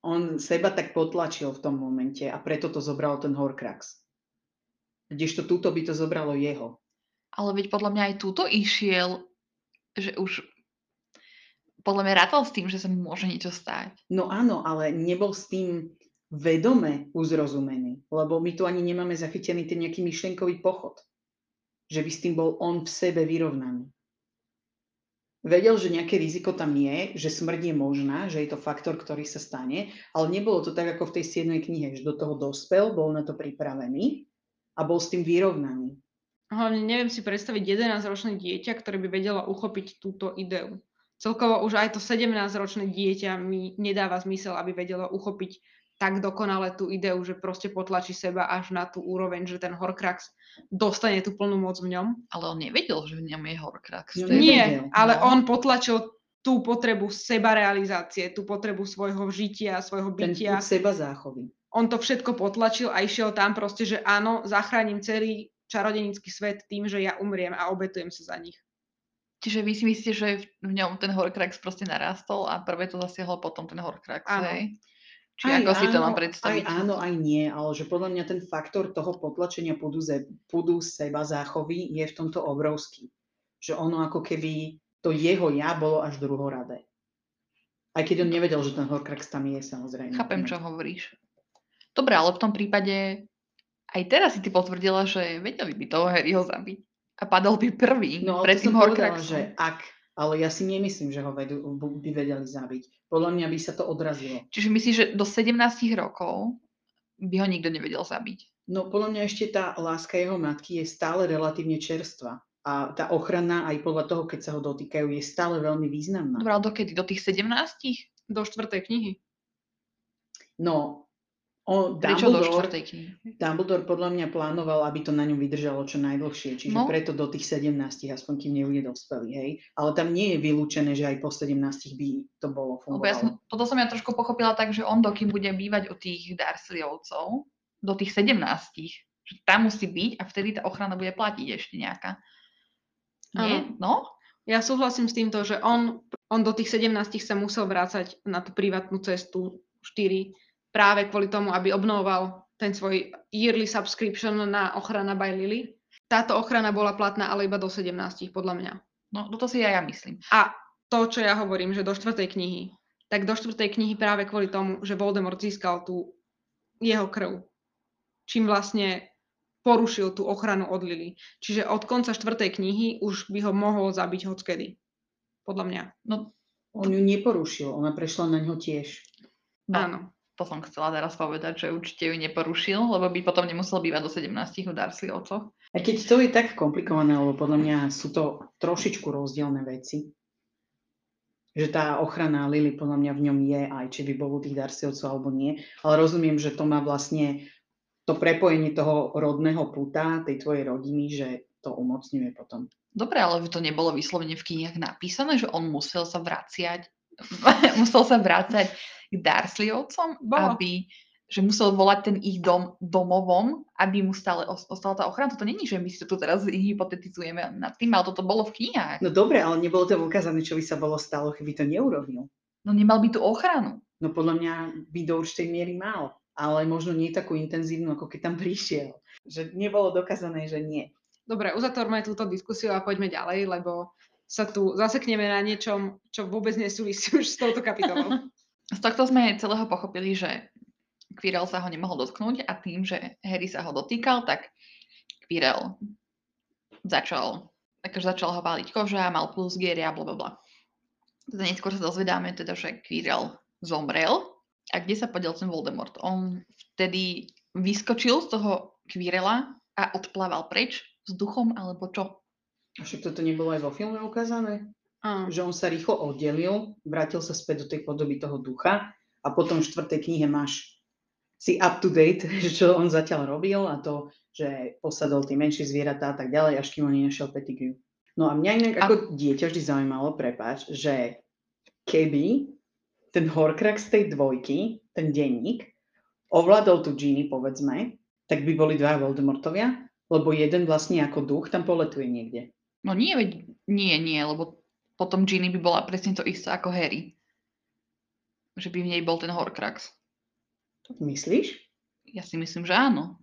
on seba tak potlačil v tom momente a preto to zobral ten Horcrux. Kdežto túto by to zobralo jeho. Ale veď podľa mňa aj túto išiel, že už podľa mňa rátal s tým, že sa mu môže niečo stať. No áno, ale nebol s tým vedome uzrozumený, lebo my tu ani nemáme zachytený ten nejaký myšlienkový pochod. Že by s tým bol on v sebe vyrovnaný. Vedel, že nejaké riziko tam je, že smrť je možná, že je to faktor, ktorý sa stane, ale nebolo to tak ako v tej 7. knihe, že do toho dospel, bol na to pripravený a bol s tým vyrovnaný. Hlavne neviem si predstaviť 11-ročné dieťa, ktoré by vedelo uchopiť túto ideu. Celkovo už aj to 17-ročné dieťa mi nedáva zmysel, aby vedelo uchopiť tak dokonale tú ideu, že proste potlačí seba až na tú úroveň, že ten Horcrux dostane tú plnú moc v ňom. Ale on nevedel, že v ňom je Horcrux. No Nie, nevedel, ale no. on potlačil tú potrebu sebarealizácie, tú potrebu svojho žitia, svojho Ten bytia. púd seba záchovy. On to všetko potlačil a išiel tam proste, že áno, zachránim celý čarodenický svet tým, že ja umriem a obetujem sa za nich. Čiže vy si myslíte, že v ňom ten Horcrux proste narastol a prvé to zasiahol potom ten Horcrux, Áno. hej? Či ako si to mám predstaviť? Aj áno, aj nie, ale že podľa mňa ten faktor toho potlačenia pudu, ze, pudu seba záchovy je v tomto obrovský. Že ono ako keby to jeho ja bolo až druhoradé. Aj keď on nevedel, že ten Horcrux tam je, samozrejme. Chápem, čo hovoríš. Dobre, ale v tom prípade aj teraz si ty potvrdila, že vedeli by toho Harryho zabiť. A padol by prvý No, pred tým Horcruxom. že ak, ale ja si nemyslím, že ho vedú, by vedeli zabiť. Podľa mňa by sa to odrazilo. Čiže myslíš, že do 17 rokov by ho nikto nevedel zabiť? No podľa mňa ešte tá láska jeho matky je stále relatívne čerstvá. A tá ochrana aj podľa toho, keď sa ho dotýkajú, je stále veľmi významná. Dobre, ale dokedy? Do tých 17? Do štvrtej knihy. No, on, Prečo do Dumbledore, štvrtej knihy? Dumbledore podľa mňa plánoval, aby to na ňom vydržalo čo najdlhšie, čiže No. preto do tých 17, aspoň kým nebude dospelý, hej. Ale tam nie je vylúčené, že aj po 17 by to bolo Lebo ja som, fungovalo. toto som ja trošku pochopila tak, že on dokým bude bývať u tých Dursleyovcov, do tých 17, že tam musí byť a vtedy tá ochrana bude platiť ešte nejaká. Nie? No? Ja súhlasím s týmto, že on, on do tých 17 sa musel vrácať na tú privátnu cestu 4 práve kvôli tomu, aby obnovoval ten svoj yearly subscription na ochrana by Lily. Táto ochrana bola platná ale iba do 17, podľa mňa. No, toto si aj ja myslím. A to, čo ja hovorím, že do štvrtej knihy, tak do štvrtej knihy práve kvôli tomu, že Voldemort získal tú jeho krv, čím vlastne porušil tú ochranu od Lily. Čiže od konca štvrtej knihy už by ho mohol zabiť hockedy. Podľa mňa. No, On ju neporušil, ona prešla na ňo tiež. no Áno. To som chcela teraz povedať, že určite ju neporušil, lebo by potom nemusel bývať do 17 u Dursleyovcoch. A keď to je tak komplikované, lebo podľa mňa sú to trošičku rozdielne veci, že tá ochrana Lily podľa mňa v ňom je, aj či by bol u tých Darsiovcov alebo nie, ale rozumiem, že to má vlastne to prepojenie toho rodného puta, tej tvojej rodiny, že to umocňuje potom. Dobre, ale to nebolo vyslovene v knihách napísané, že on musel sa vraciať musel sa vrácať k Dursleyovcom, Bolo. aby že musel volať ten ich dom domovom, aby mu stále os- ostala tá ochrana. Toto není, že my si to tu teraz hypotetizujeme nad tým, ale toto bolo v knihách. No dobre, ale nebolo to ukázané, čo by sa bolo stalo, keby to neurobil. No nemal by tú ochranu. No podľa mňa by do určitej miery mal, ale možno nie takú intenzívnu, ako keď tam prišiel. Že nebolo dokázané, že nie. Dobre, uzatvorme túto diskusiu a poďme ďalej, lebo sa tu zasekneme na niečom, čo vôbec nesúvisí už s touto kapitolou. Z tohto sme celého pochopili, že Quirrell sa ho nemohol dotknúť a tým, že Harry sa ho dotýkal, tak Quirrell začal, akože začal ho páliť koža, mal plus geria, bla bla bla. Teda neskôr sa dozvedáme teda, že Quirrell zomrel. A kde sa podiel ten Voldemort? On vtedy vyskočil z toho Quirrella a odplával preč vzduchom, alebo čo? A však toto nebolo aj vo filme ukázané? Áno. Že on sa rýchlo oddelil, vrátil sa späť do tej podoby toho ducha a potom v štvrtej knihe máš si up to date, čo on zatiaľ robil a to, že posadol tie menšie zvieratá a tak ďalej, až kým on nenašiel Pettigrew. No a mňa inak A- ako dieťa vždy zaujímalo, prepáč, že keby ten Horcrux tej dvojky, ten denník, ovládol tu Ginny, povedzme, tak by boli dva Voldemortovia, lebo jeden vlastne ako duch tam poletuje niekde. No nie, nie, nie, lebo potom Ginny by bola presne to isté ako Harry. Že by v nej bol ten Horcrux. Myslíš? Ja si myslím, že áno.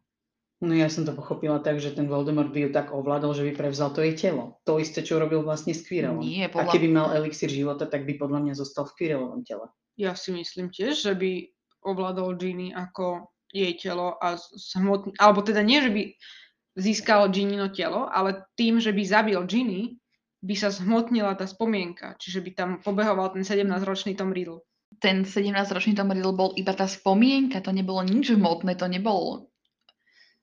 No ja som to pochopila tak, že ten Voldemort by ju tak ovládol, že by prevzal to jej telo. To isté, čo robil vlastne s Quirrellom. Nie, A podľa... keby mal elixír života, tak by podľa mňa zostal v Quirrellovom tele. Ja si myslím tiež, že by ovládol Ginny ako jej telo a samotný, alebo teda nie, že by získal Ginnino telo, ale tým, že by zabil Ginny, by sa zhmotnila tá spomienka, čiže by tam pobehoval ten 17-ročný Tom Riddle. ten 17-ročný Tom Riddle bol iba tá spomienka, to nebolo nič hmotné, to nebol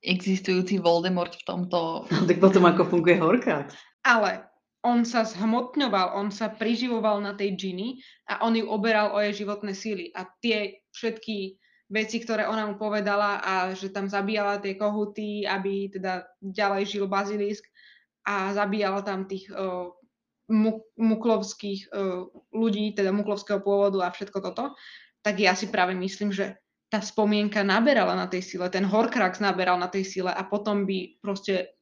existujúci Voldemort v tomto... No tak potom ako funguje Horcrux? Ale on sa zhmotňoval, on sa priživoval na tej Ginny a on ju oberal o jej životné síly. A tie všetky veci, ktoré ona mu povedala a že tam zabíjala tie kohuty, aby teda ďalej žil bazilisk a zabíjala tam tých uh, mu- muklovských uh, ľudí, teda muklovského pôvodu a všetko toto, tak ja si práve myslím, že tá spomienka naberala na tej sile, ten Horcrux naberal na tej sile a potom by proste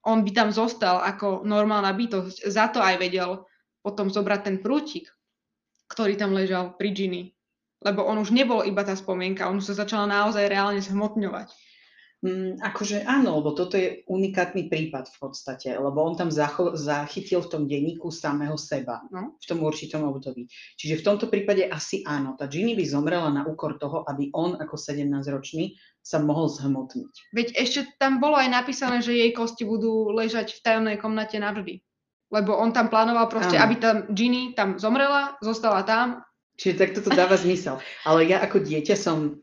on by tam zostal ako normálna bytosť. Za to aj vedel potom zobrať ten prútik, ktorý tam ležal pri Ginny. Lebo on už nebol iba tá spomienka, on už sa začal naozaj reálne zhmotňovať. Mm, akože áno, lebo toto je unikátny prípad v podstate, lebo on tam zacho- zachytil v tom denníku samého seba No. v tom určitom období. Čiže v tomto prípade asi áno, tá Ginny by zomrela na úkor toho, aby on ako 17-ročný sa mohol zhmotniť. Veď ešte tam bolo aj napísané, že jej kosti budú ležať v tajomnej komnate navždy. Lebo on tam plánoval proste, Áno. aby tam Ginny tam zomrela, zostala tam. Čiže takto to dáva zmysel. Ale ja ako dieťa som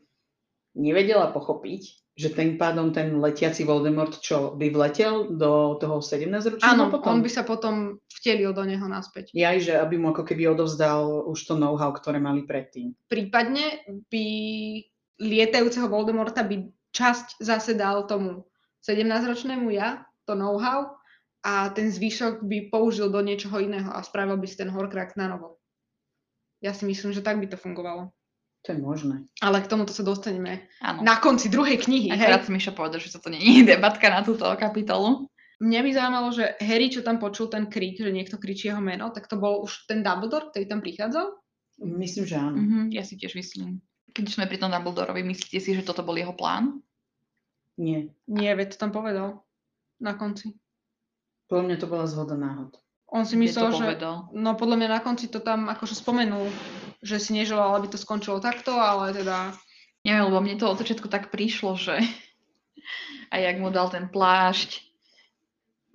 nevedela pochopiť, že tým pádom ten letiaci Voldemort, čo by vletel do toho 17-ročného Áno, potom? on by sa potom vtelil do neho naspäť. Jaj, že aby mu ako keby odovzdal už to know-how, ktoré mali predtým. prípadne by lietajúceho Voldemorta by časť zase dal tomu 17-ročnému ja, to know-how, a ten zvyšok by použil do niečoho iného a spravil by si ten Horcrux na novo. Ja si myslím, že tak by to fungovalo. To je možné. Ale k tomuto sa dostaneme Áno. na konci druhej knihy. Akorát si Miša povedal, že toto nie je debatka na túto kapitolu. Mňa by zaujímalo, že Harry, čo tam počul ten krik, že niekto kričí jeho meno, tak to bol už ten Dumbledore, ktorý tam prichádzal? Myslím, že áno. Mhm, ja si tiež myslím. Keď sme pri tom Dumbledorovi, myslíte si, že toto bol jeho plán? Nie. Nie, veď to tam povedal na konci. Podľa mňa to bola zhoda náhod. On si myslel, že... povedal? No podľa mňa na konci to tam akože spomenul, že si neželal, aby to skončilo takto, ale teda... Neviem, lebo mne to od začiatku tak prišlo, že aj jak mu dal ten plášť,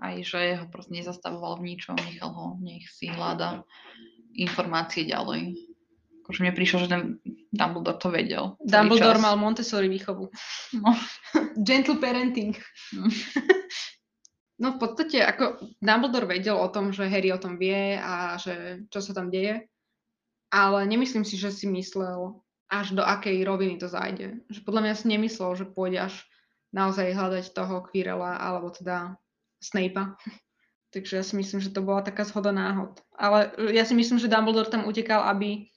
aj že ho proste nezastavoval v ničom, nechal ho, nech si hľada informácie ďalej. Akože mne prišlo, že ten Dumbledore to vedel. Dumbledore čas. mal Montessori výchovu. No. Gentle parenting. No v podstate ako Dumbledore vedel o tom, že Harry o tom vie a že čo sa tam deje, ale nemyslím si, že si myslel, až do akej roviny to zájde. Že podľa mňa si nemyslel, že pôjde až naozaj hľadať toho Quirrella alebo teda Snape'a. Takže ja si myslím, že to bola taká zhoda náhod. Ale ja si myslím, že Dumbledore tam utekal, aby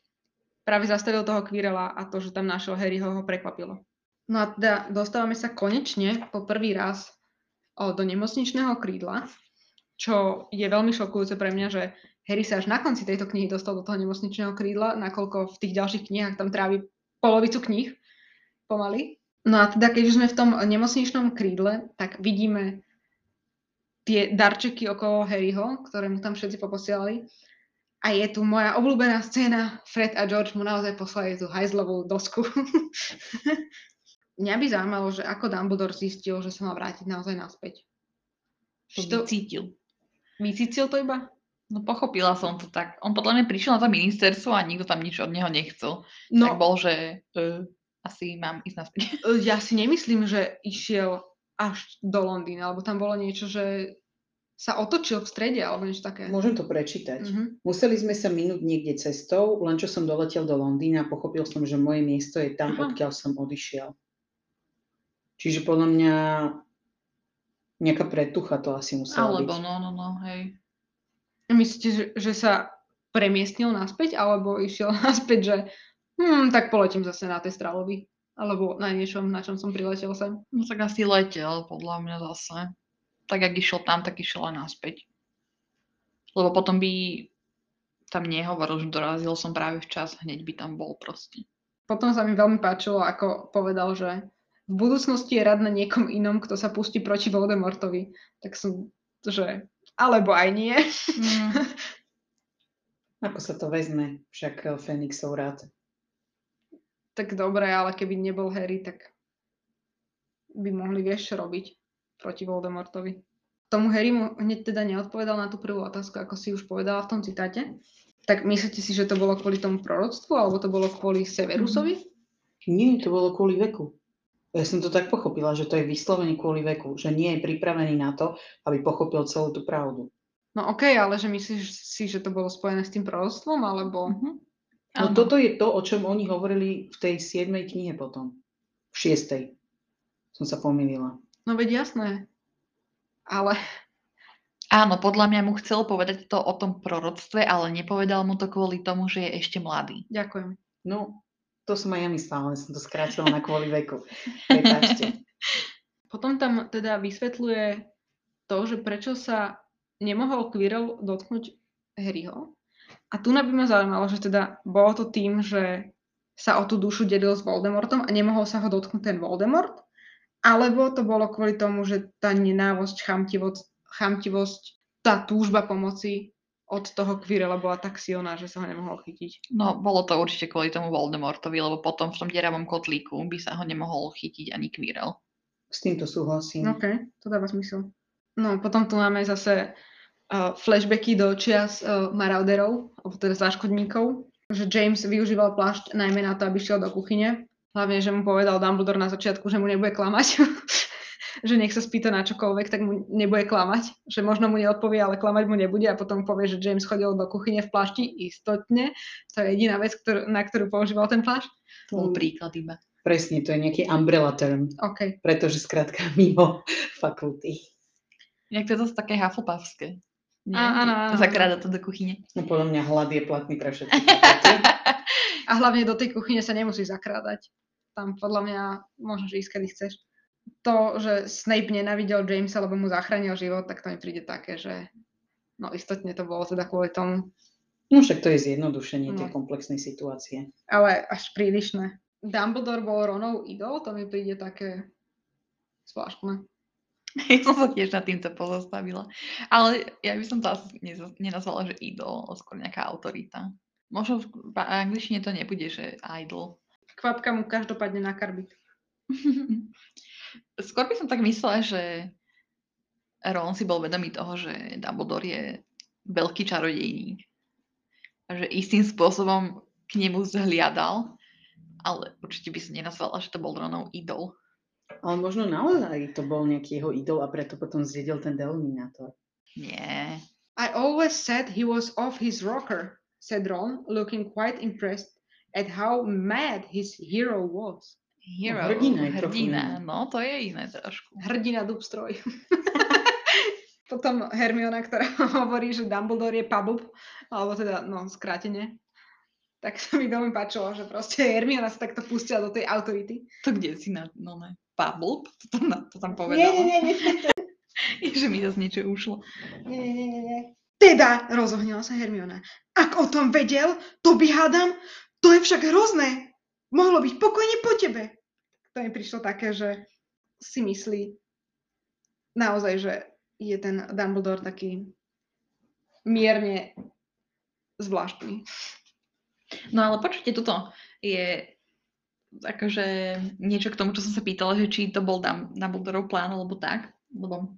práve zastavil toho Quirrella a to, že tam našiel Harryho, ho prekvapilo. No a teda dostávame sa konečne po prvý raz do nemocničného krídla, čo je veľmi šokujúce pre mňa, že Harry sa až na konci tejto knihy dostal do toho nemocničného krídla, nakoľko v tých ďalších knihách tam trávi polovicu kníh pomaly. No a teda, keď sme v tom nemocničnom krídle, tak vidíme tie darčeky okolo Harryho, ktoré mu tam všetci poposielali. A je tu moja obľúbená scéna. Fred a George mu naozaj poslali tú hajzlovú dosku. Mňa by zaujímalo, že ako Dumbledore zistil, že sa má vrátiť naozaj naspäť. To to vycítil. vycítil to iba? No pochopila som to tak. On podľa mňa prišiel na to ministerstvo a nikto tam nič od neho nechcel. No, Tak bol, že uh, asi mám ísť naspäť. ja si nemyslím, že išiel až do Londýna, lebo tam bolo niečo, že sa otočil v strede alebo niečo také. Môžem to prečítať. Mhm. Museli sme sa minúť niekde cestou, len čo som doletel do Londýna a pochopil som, že moje miesto je tam, Aha. odkiaľ som odišiel. Čiže podľa mňa nejaká pretucha to asi musela Alebo byť. no, no, no, hej. Myslíte, že, že sa premiestnil naspäť, alebo išiel naspäť, že hm, tak poletím zase na tej stralovi, alebo na niečom, na čom som priletel sem. No tak asi letel, podľa mňa zase. Tak, ak išiel tam, tak išiel aj naspäť. Lebo potom by tam nehovoril, že dorazil som práve včas, hneď by tam bol proste. Potom sa mi veľmi páčilo, ako povedal, že v budúcnosti je rád na niekom inom, kto sa pustí proti Voldemortovi. Tak som, že alebo aj nie. Mm. Ako sa to vezme, však eh, Fénixov rád. tak dobre, ale keby nebol Harry, tak by mohli vieš robiť proti Voldemortovi. Tomu Harry mu hneď teda neodpovedal na tú prvú otázku, ako si už povedala v tom citáte. Tak myslíte si, že to bolo kvôli tomu proroctvu, alebo to bolo kvôli Severusovi? Nie, to bolo kvôli veku. Ja som to tak pochopila, že to je vyslovene kvôli veku, že nie je pripravený na to, aby pochopil celú tú pravdu. No okej, ale že myslíš si, že to bolo spojené s tým proroctvom, alebo... Mhm. No Áno. toto je to, o čom oni hovorili v tej 7. knihe potom. V 6. Som sa pomýlila. No veď jasné. Ale Áno, podľa mňa mu chcel povedať to o tom proroctve, ale nepovedal mu to kvôli tomu, že je ešte mladý. ďakujem. No, to som aj ja myslela, ale som to skrátila na kvôli veku. Potom tam teda vysvetľuje to, že prečo sa nemohol Quirrell dotknúť Harryho. A tu by ma zaujímalo, že teda bolo to tým, že sa o tú dušu delil s Voldemortom a nemohol sa ho dotknúť ten Voldemort, alebo to bolo kvôli tomu, že tá nenávosť, chamtivosť, chamtivosť tá túžba pomoci od toho Quirrella bola tak silná, že sa ho nemohol chytiť. No, bolo to určite kvôli tomu Voldemortovi, lebo potom v tom deravom kotlíku by sa ho nemohol chytiť ani Quirrell. S týmto súhlasím. OK, to dáva zmysel. No, potom tu máme zase uh, flashbacky do čias uh, Marauderov, alebo teda záškodníkov, že James využíval plášť najmä na to, aby šiel do kuchyne. Hlavne, že mu povedal Dumbledore na začiatku, že mu nebude klamať. že nech sa spýta na čokoľvek, tak mu nebude klamať. Že možno mu neodpovie, ale klamať mu nebude a potom povie, že James chodil do kuchyne v plášti istotne. To je jediná vec, ktorú, na ktorú používal ten plášť. To bol príklad iba. Presne, to je nejaký umbrella term, OK. pretože skrátka mimo fakulty. Inak to je zase také. Nie? Á, áno, áno. Zakráda to do kuchyne. No podľa mňa hlad je platný pre všetky. A hlavne do tej kuchyne sa nemusí zakrádať. Tam podľa mňa môžeš ísť, kedy chceš. To, že Snape nenavidel Jamesa, lebo mu zachránil život, tak to mi príde také, že no istotne to bolo teda kvôli tomu, No však to je zjednodušenie tej No. komplexnej situácie. ale až prílišné. Dumbledore bol Ronov idol, to mi príde také zvláštne. Ja som sa tiež nad týmto pozastavila. Ale ja by som to asi nenazvala, že idol, ale skôr nejaká autorita. Možno v v angličtine to nebude, že idol. Kvapka mu každopádne na karbit. Skôr by som tak myslela, že Ron si bol vedomý toho, že Dumbledore je veľký čarodejník. A že istým spôsobom k nemu zhliadal, ale určite by som nenazvala, že to bol Ronov idol. Ale možno naozaj to bol nejaký jeho idol a preto potom zjedil ten deluminátor. Nie. I always said he was off his rocker, said Ron, looking quite impressed at how mad his hero was. Hero, hrdina je hrdina, no to je iné trošku. Hrdina Dubstroj. Potom Hermiona, ktorá hovorí, že Dumbledore je pabub, alebo teda, no, skrátene. Tak sa mi veľmi páčilo, že proste Hermiona sa takto pustila do tej autority. To kde si na, no ne, Pablo, to tam, to tam Nie, povedala. nie, nie, nie, že mi zase niečo ušlo. nie, nie, nie, nie, nie. Teda, rozohnila sa Hermiona. Ak o tom vedel, to by hádam, to je však hrozné. Mohlo byť pokojne po tebe. To mi prišlo také, že si myslí naozaj, že je ten Dumbledore taký mierne zvláštny. No ale počujte, toto je akože niečo k tomu, čo som sa pýtala, že či to bol Dum- Dumbledorov plán alebo tak, lebo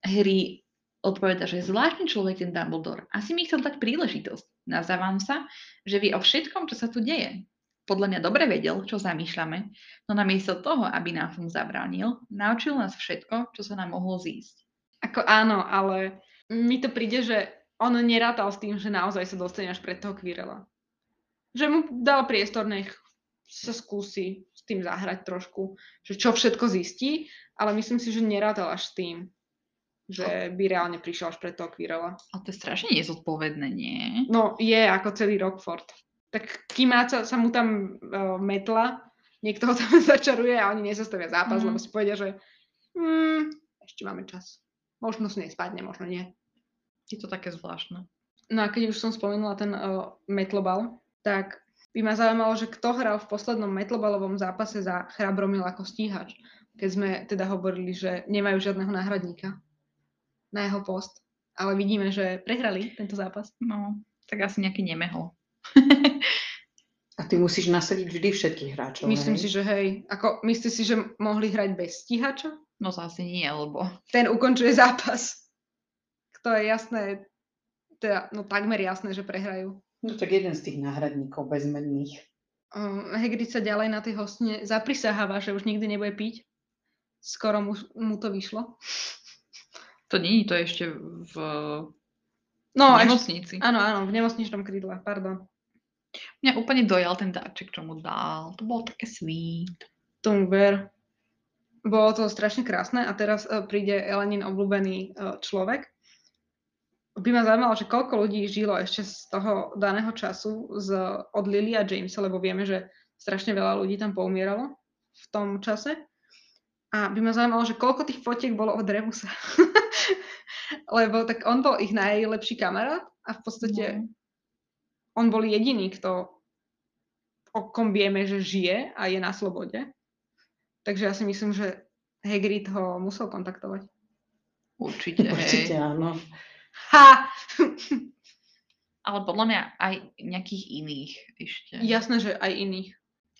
Harry odpoveda, že je zvláštny človek ten Dumbledore. Asi mi chcel dať príležitosť. Nazávam sa, že vie o všetkom, čo sa tu deje. Podľa mňa dobre vedel, čo zamýšľame, no namiesto toho, aby nám v tom zabránil, naučil nás všetko, čo sa nám mohlo zísť. Ako áno, ale mi to príde, že on nerátal s tým, že naozaj sa dostane až pred toho Quirela. Že mu dal priestor, nech sa skúsi s tým zahrať trošku, že čo všetko zistí, ale myslím si, že nerátal až s tým, že by reálne prišiel až pred toho Quirela. Ale to je strašne nezodpovedné, nie? No je ako celý Rockford. Tak Kimáca sa mu tam uh, metla, niekto ho tam začaruje a oni nezastavia zápas, Mhm. lebo si povedia, že hmm, ešte máme čas. Možno s nej spadne, možno nie. Je to také zvláštne. No a keď už som spomenula ten uh, metlobal, tak by ma zaujímalo, že kto hral v poslednom metlobalovom zápase za Chrabromil ako stíhač. Keď sme teda hovorili, že nemajú žiadneho náhradníka na jeho post. Ale vidíme, že prehrali tento zápas. No, tak asi nejaký nemehol. A ty musíš nasadiť vždy všetkých hráčov, Myslím hej? si, že hej. Ako, myslíš si, že mohli hrať bez stíhača? No zase nie, lebo Ten ukončuje zápas. To je jasné, teda, no takmer jasné, že prehrajú. No tak jeden z tých náhradníkov bezmenných. Um, Hagrid sa ďalej na tej hostine zaprisaháva, že už nikdy nebude piť. Skoro mu, mu to vyšlo. to nie je to ešte v No, ešte, nemocnici. áno, áno, v nemocničnom krídle, pardon. Mňa úplne dojal ten dáček, čo mu dal. To bolo také sweet. Tomu ver. Bolo to strašne krásne a teraz uh, príde Elenin obľúbený uh, človek. By ma zaujímalo, že koľko ľudí žilo ešte z toho daného času z, od Lily a Jamesa, lebo vieme, že strašne veľa ľudí tam poumieralo v tom čase. A by ma zaujímalo, že koľko tých fotiek bolo od Remusa. lebo tak on bol ich najlepší kamarát a v podstate No. On bol jediný, kto o kom vieme, že žije a je na slobode. Takže ja si myslím, že Hagrid ho musel kontaktovať. Určite, Určite hej. áno. Ha! Ale podľa mňa aj nejakých iných ešte. Jasné, že aj iných.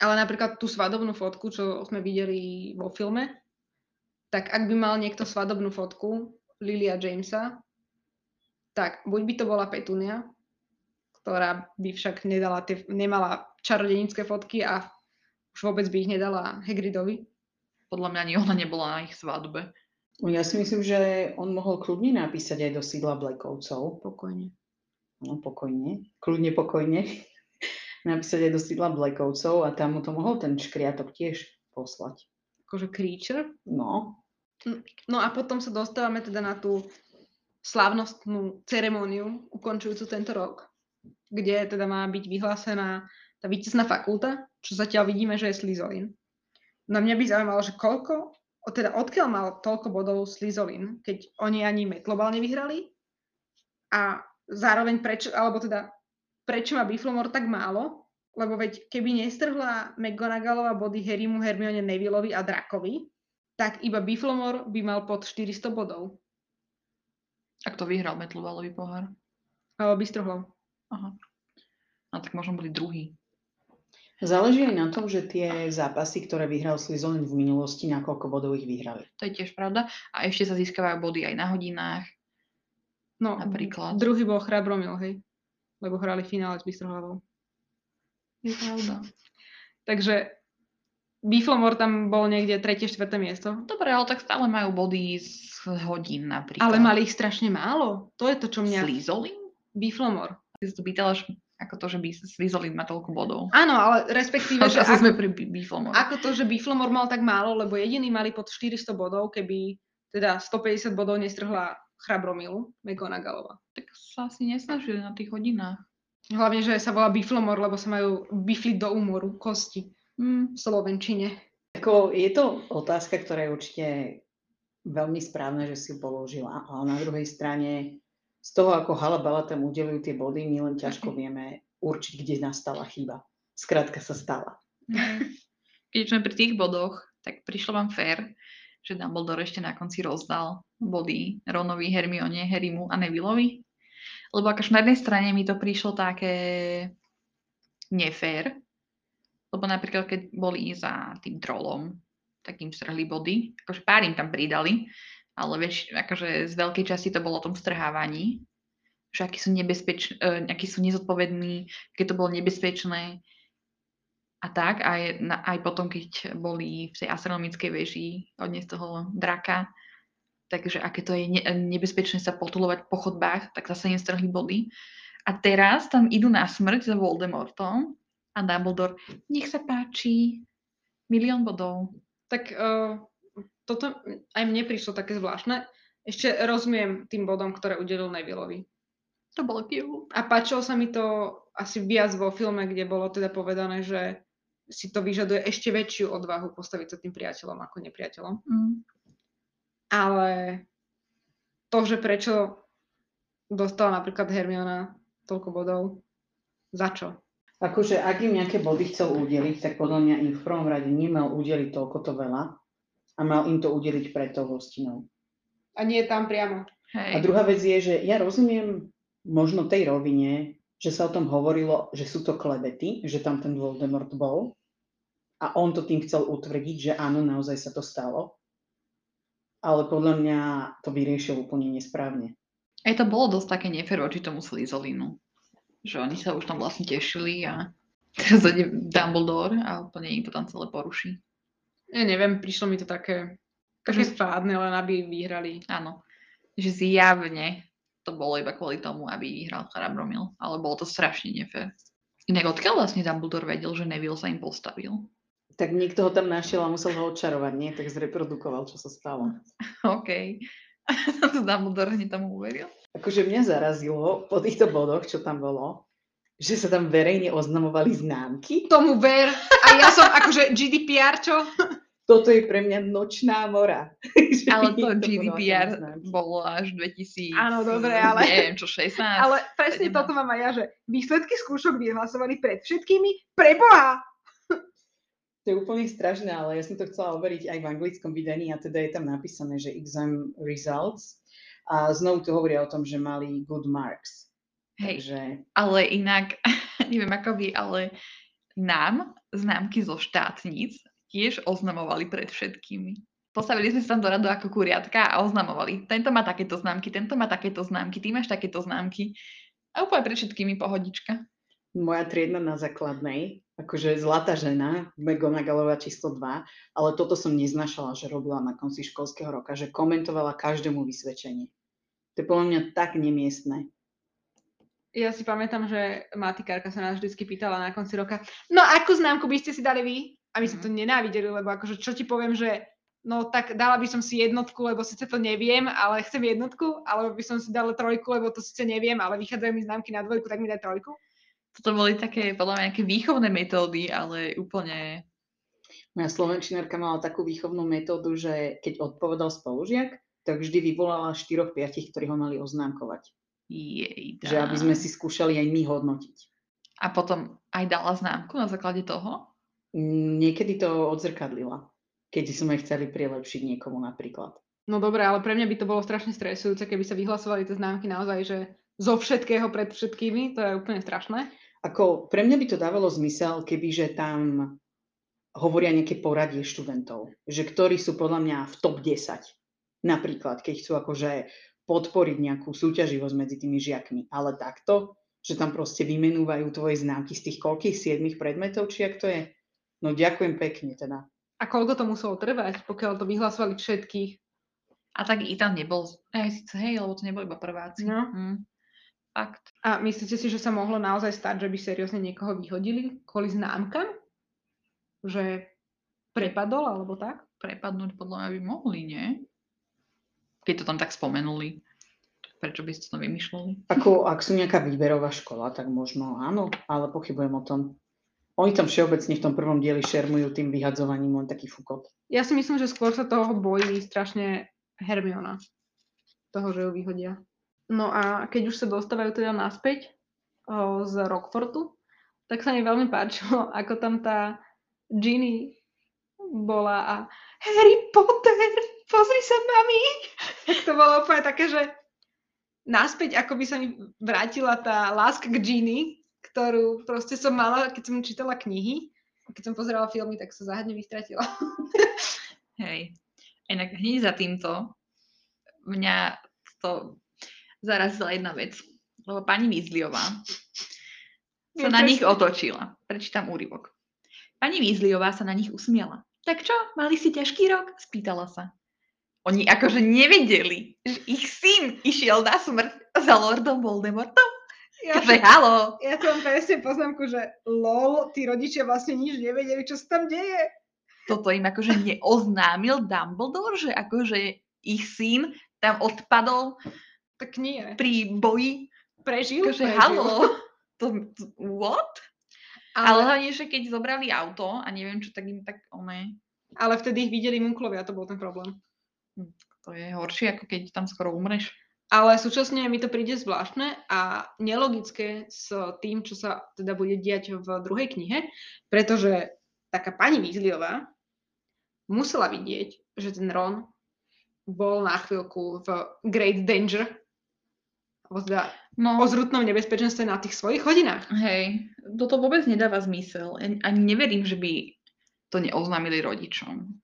Ale napríklad tú svadobnú fotku, čo sme videli vo filme, tak ak by mal niekto svadobnú fotku Lilia Jamesa, tak buď by to bola Petunia, ktorá by však nedala tie, nemala čarodenické fotky a už vôbec by ich nedala Hagridovi. Podľa mňa ani ona nebola na ich svadbe. Ja si myslím, že on mohol kľudne napísať aj do sídla Blackovcov. Pokojne. No, pokojne. Kľudne pokojne. napísať aj do sídla Blackovcov a tam mu to mohol ten škriatok tiež poslať. Akože creature. No, No a potom sa dostávame teda na tú slávnostnú ceremóniu ukončujúcu tento rok, kde teda má byť vyhlásená tá víťazná fakulta, čo zatiaľ vidíme, že je Slizolin. Na mňa by zaujímalo, že koľko, teda odkiaľ mal toľko bodov Slizolin, keď oni ani Metlobal nevyhrali a zároveň prečo, alebo teda prečo má Biflomor tak málo, lebo veď keby nestrhla McGonagallová body Harrymu, Hermione, Nevilleovi a Drakovi, tak iba Biflomor by mal pod 400 bodov. A kto vyhral Metlovalový pohár? Bystrohlav. Aha. No tak možno boli druhý. záleží aj na tom, že tie zápasy, ktoré vyhral Slytherin v minulosti, na koľko bodov ich vyhrali. To je tiež pravda. A ešte sa získavajú body aj na hodinách. No, Napríklad. druhý bol Chrabromil, hej. Lebo hrali finále s Bystrohlavou. Je pravda. Takže Biflomor tam bol niekde tretie, štvrté miesto. Dobre, ale tak stále majú body z hodín napríklad. Ale mali ich strašne málo. To je to, čo mňa... Slizolin? Biflomor. Ty si to pýtala, ako to, že by Slizolin má toľko bodov. Áno, ale respektíve, Ale že ako, sme pri Bi- Biflomor. ako to, že Biflomor mal tak málo, lebo jediní mali pod 400 bodov, keby teda 150 bodov nestrhla Chrabromilu, McGonagallová. Tak sa asi nesnažili na tých hodinách. Hlavne, že sa volá Biflomor, lebo sa majú bifliť do úmoru kosti Hm, v Slovenčine. Ako, je to otázka, ktorá je určite veľmi správne, že si položila, ale na druhej strane z toho, ako halabala tam udelujú tie body, my len ťažko vieme určiť, kde nastala chyba. Skrátka sa stala. hej. Keď sme pri tých bodoch, tak prišlo vám fér, že Dumbledore ešte na konci rozdal body Ronovi, Hermione, Harrymu a Nevilleovi. Lebo akož na jednej strane mi to prišlo také nefér, lebo napríklad keď boli za tým trolom, tak im strhli body, akože pár im tam pridali, ale väč, akože z veľkej časti to bolo o tom strhávaní, že akí sú nebezpeční, akí sú nezodpovední, keď to bolo nebezpečné a tak, aj, aj potom, keď boli v tej astronomickej veži odniesť toho draka, takže aké to je ne- nebezpečné sa potulovať po chodbách, tak zase nestrhli body. A teraz tam idú na smrť s Voldemortom a Dumbledore, nech sa páči, milión bodov. Tak uh, toto aj mne prišlo také zvláštne. Ešte rozumiem tým bodom, ktoré udelil Nevilleovi. To bolo cute. A páčilo sa mi to asi viac vo filme, kde bolo teda povedané, že si to vyžaduje ešte väčšiu odvahu postaviť sa tým priateľom ako nepriateľom. Mm. Ale to, že prečo dostala napríklad Hermiona toľko bodov, za čo? Akože ak im nejaké body chcel udeliť, tak podľa mňa im v prvom rade nemal udeliť toľko to veľa a mal im to udeliť pred tou hostinou. A nie tam priamo. Hej. A druhá vec je, že ja rozumiem možno tej rovine, že sa o tom hovorilo, že sú to klebety, že tam ten Voldemort bol a on to tým chcel utvrdiť, že áno, naozaj sa to stalo. Ale podľa mňa to vyriešil úplne nesprávne. Aj to bolo dosť také nefér voči tomu Slizolinu. Že oni sa už tam vlastne tešili a teraz ide Dumbledore a úplne im to tam celé poruší. Ja neviem, prišlo mi to také, také spádne, len aby vyhrali. Áno. Že zjavne to bolo iba kvôli tomu, aby vyhral Charabromil. Ale bolo to strašne nefér. Inak odkiaľ vlastne Dumbledore vedel, že Neville sa im postavil? Tak niekto ho tam našiel a musel ho odčarovať, nie? Tak zreprodukoval, čo sa stalo. OK. to Dumbledore hneď tomu uveril. Akože mňa zarazilo po týchto bodoch, čo tam bolo, že sa tam verejne oznamovali známky. Tomu ver. A ja som akože GDPR, čo? Toto je pre mňa nočná mora. Ale to GDPR bolo až 2000. Áno, dobre, ale- Neviem, čo, 16. Ale presne 17. toto mám aj ja, že výsledky skúšok vyhlasovali pred všetkými pre Boha. To je úplne strašné, ale ja som to chcela overiť aj v anglickom vydaní a teda je tam napísané, že exam results a znovu tu hovoria o tom, že mali good marks. Hej, Takže ale inak, neviem ako vy, ale nám známky zo štátnic tiež oznamovali pred všetkými. Postavili sme sa tam do radu ako kuriatka a oznamovali. Tento má takéto známky, tento má takéto známky, ty máš takéto známky. A úplne pred všetkými pohodička. moja triedna na základnej, akože zlatá žena, McGonagallová číslo 2, ale toto som neznašala, že robila na konci školského roka, že komentovala každému vysvedčenie. To je podľa mňa tak nemiestné. Ja si pamätám, že matikárka sa nás vždy pýtala na konci roka, no akú známku by ste si dali vy? A my sme to nenávideli, lebo akože čo ti poviem, že no tak dala by som si jednotku, lebo síce to neviem, ale chcem jednotku, alebo by som si dala trojku, lebo to síce neviem, ale vychádzajú mi známky na dvojku, tak mi daj trojku. Toto boli také, podľa mňa, nejaké výchovné metódy, ale úplne... Moja slovenčinárka mala takú výchovnú metódu, že keď odpovedal spolužiak, tak vždy vyvolala 4-5, ktorí ho mali oznámkovať. Jej, Že aby sme si skúšali aj my hodnotiť. A potom aj dala známku na základe toho? Mm, Niekedy to odzrkadlila, keď sme chceli prilepšiť niekomu napríklad. No dobre, ale pre mňa by to bolo strašne stresujúce, keby sa vyhlasovali tie známky naozaj, že zo všetkého pred všetkými, to je úplne strašné. Ako, pre mňa by to dávalo zmysel, keby že tam hovoria nejaké poradie študentov, že ktorí sú podľa mňa v top 10. Napríklad, keď chcú akože podporiť nejakú súťaživosť medzi tými žiakmi. Ale takto, že tam proste vymenúvajú tvoje známky z tých koľkých siedmých predmetov, či ak to je. No ďakujem pekne teda. A koľko to muselo trvať, pokiaľ to vyhlasovali všetkých? A tak i tam nebol, aj síce hej, lebo to neboli iba prváci. No. Hm. Fakt. A myslíte si, že sa mohlo naozaj stať, že by seriózne niekoho vyhodili kvôli známkam? Že prepadol alebo tak? Prepadnúť podľa mňa by mohli, nie? Keď to tam tak spomenuli. Prečo by ste to vymýšľali? Ako, ak sú nejaká výberová škola, tak možno áno, ale pochybujem o tom. Oni tam všeobecne v tom prvom dieli šermujú tým vyhadzovaním len taký fukot. Ja si myslím, že skôr sa toho bojí strašne Hermiona. Toho, že ju vyhodia. No a keď už sa dostávajú teda naspäť o, z Rockfortu, tak sa mi veľmi páčilo, ako tam tá Ginny bola a Harry Potter, pozri sa, mami! Tak to bolo úplne také, že naspäť ako by sa mi vrátila tá láska k Ginny, ktorú proste som mala, keď som čítala knihy. A keď som pozerala filmy, tak sa záhadne vystratila. Hej. Inak hneď za týmto mňa to zarazila jedna vec. Lebo pani Weasleyová sa Viem na nich otočila. Prečítam úryvok. Pani Weasleyová sa na nich usmiela. Tak čo, mali si ťažký rok? Spýtala sa. Oni akože nevedeli, že ich syn išiel na smrť za Lordom Voldemortom. Ja, Takže halo. ja tu mám presne poznámku, že lol, tí rodičia vlastne nič nevedeli, čo sa tam deje. Toto im akože neoznámil Dumbledore, že akože ich syn tam odpadol Tak nie. pri boji. Prežil? Akože prežil. halo. To, to, what? Ale Ale, hlavne, že keď zobrali auto a neviem čo, tak im tak one, ale vtedy ich videli munklovia, to bol ten problém. To je horšie, ako keď tam skoro umreš. Ale súčasne mi to príde zvláštne a nelogické s tým, čo sa teda bude diať v druhej knihe, pretože taká pani Weasleyová musela vidieť, že ten Ron bol na chvíľku v great danger, alebo teda No, o zrutnom nebezpečenstve na tých svojich hodinách. hej, toto vôbec nedáva zmysel. Ani neverím, že by to neoznámili rodičom.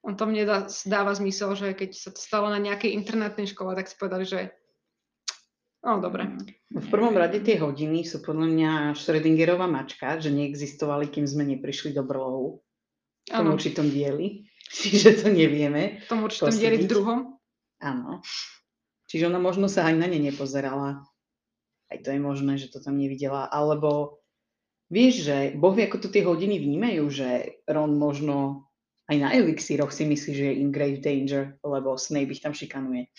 On to mne dá, dáva zmysel, že keď sa to stalo na nejakej internátnej škole, tak si povedali, že no dobre. V prvom rade tie hodiny sú podľa mňa Schrödingerová mačka, že neexistovali, kým sme neprišli do brlohu v tom Áno, určitom dieli. Čiže to nevieme. v tom určitom dieli v druhom. Áno. Čiže ona možno sa aj na ne nepozerala. Aj to je možné, že to tam nevidela. Alebo vieš, že Boh vie, ako to tie hodiny vnímajú, že Ron možno aj na elixíroch si myslí, že je in grave danger, lebo Snape ich tam šikanuje.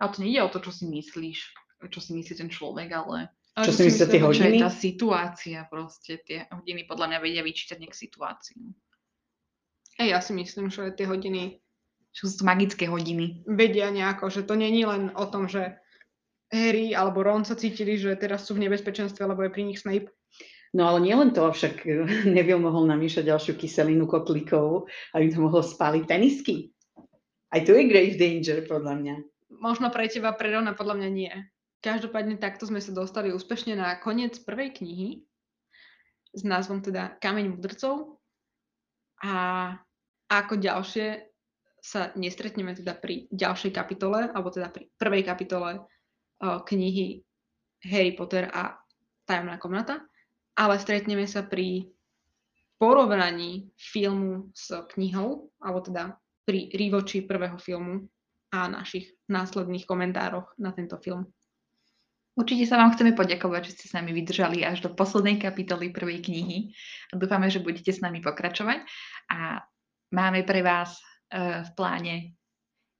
Ale to nejde o to, čo si myslíš, čo si myslí ten človek, ale Čo že si myslia tie čo hodiny? je tá situácia proste. Tie hodiny podľa mňa vedia vyčítať nejak situáciu. Ej, ja si myslím, že tie hodiny Čo sú to magické hodiny. vedia nejako, že to není len o tom, že Harry alebo Ron sa cítili, že teraz sú v nebezpečenstve, lebo je pri nich Snape. No ale nielen to, však Neville mohol namýšľať ďalšiu kyselinu kotlíkov, aby to mohlo spáliť tenisky. Aj tu je grave danger, podľa mňa. Možno pre teba, pre Rona, podľa mňa nie. Každopádne takto sme sa dostali úspešne na koniec prvej knihy s názvom teda Kameň mudrcov. A ako ďalšie sa nestretneme teda pri ďalšej kapitole, alebo teda pri prvej kapitole uh, knihy Harry Potter a Tajomná komnata, ale stretneme sa pri porovnaní filmu s knihou, alebo teda pri rewatchi prvého filmu a našich následných komentároch na tento film. Určite sa vám chceme poďakovať, že ste s nami vydržali až do poslednej kapitoly prvej knihy. A dúfame, že budete s nami pokračovať. A máme pre vás e, v pláne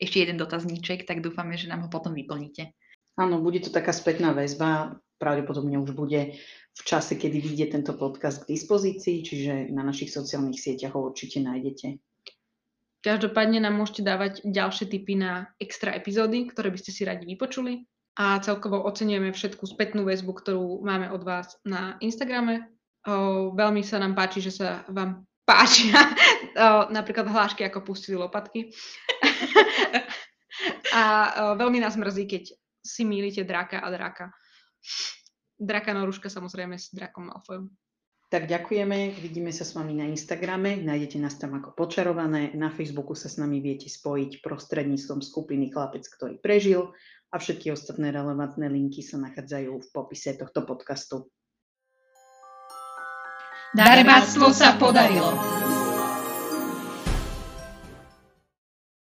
ešte jeden dotazníček, tak dúfame, že nám ho potom vyplníte. Áno, bude to taká spätná väzba, pravdepodobne už bude v čase, kedy vyjde tento podcast k dispozícii, čiže na našich sociálnych sieťach ho určite nájdete. Každopádne nám môžete dávať ďalšie tipy na extra epizódy, ktoré by ste si radi vypočuli. A celkovo oceňujeme všetku spätnú väzbu, ktorú máme od vás na Instagrame. O, veľmi sa nám páči, že sa vám páčia o, napríklad hlášky, ako pustili lopatky. a o, veľmi nás mrzí, keď si mýlite draka a draka. Draka Noruška samozrejme s drakom Malfoyom. Tak ďakujeme, vidíme sa s vami na Instagrame, nájdete nás tam ako počarované, na Facebooku sa s nami viete spojiť prostredníctvom skupiny Chlapec, ktorý prežil a všetky ostatné relevantné linky sa nachádzajú v popise tohto podcastu. Darebáctvo sa podarilo.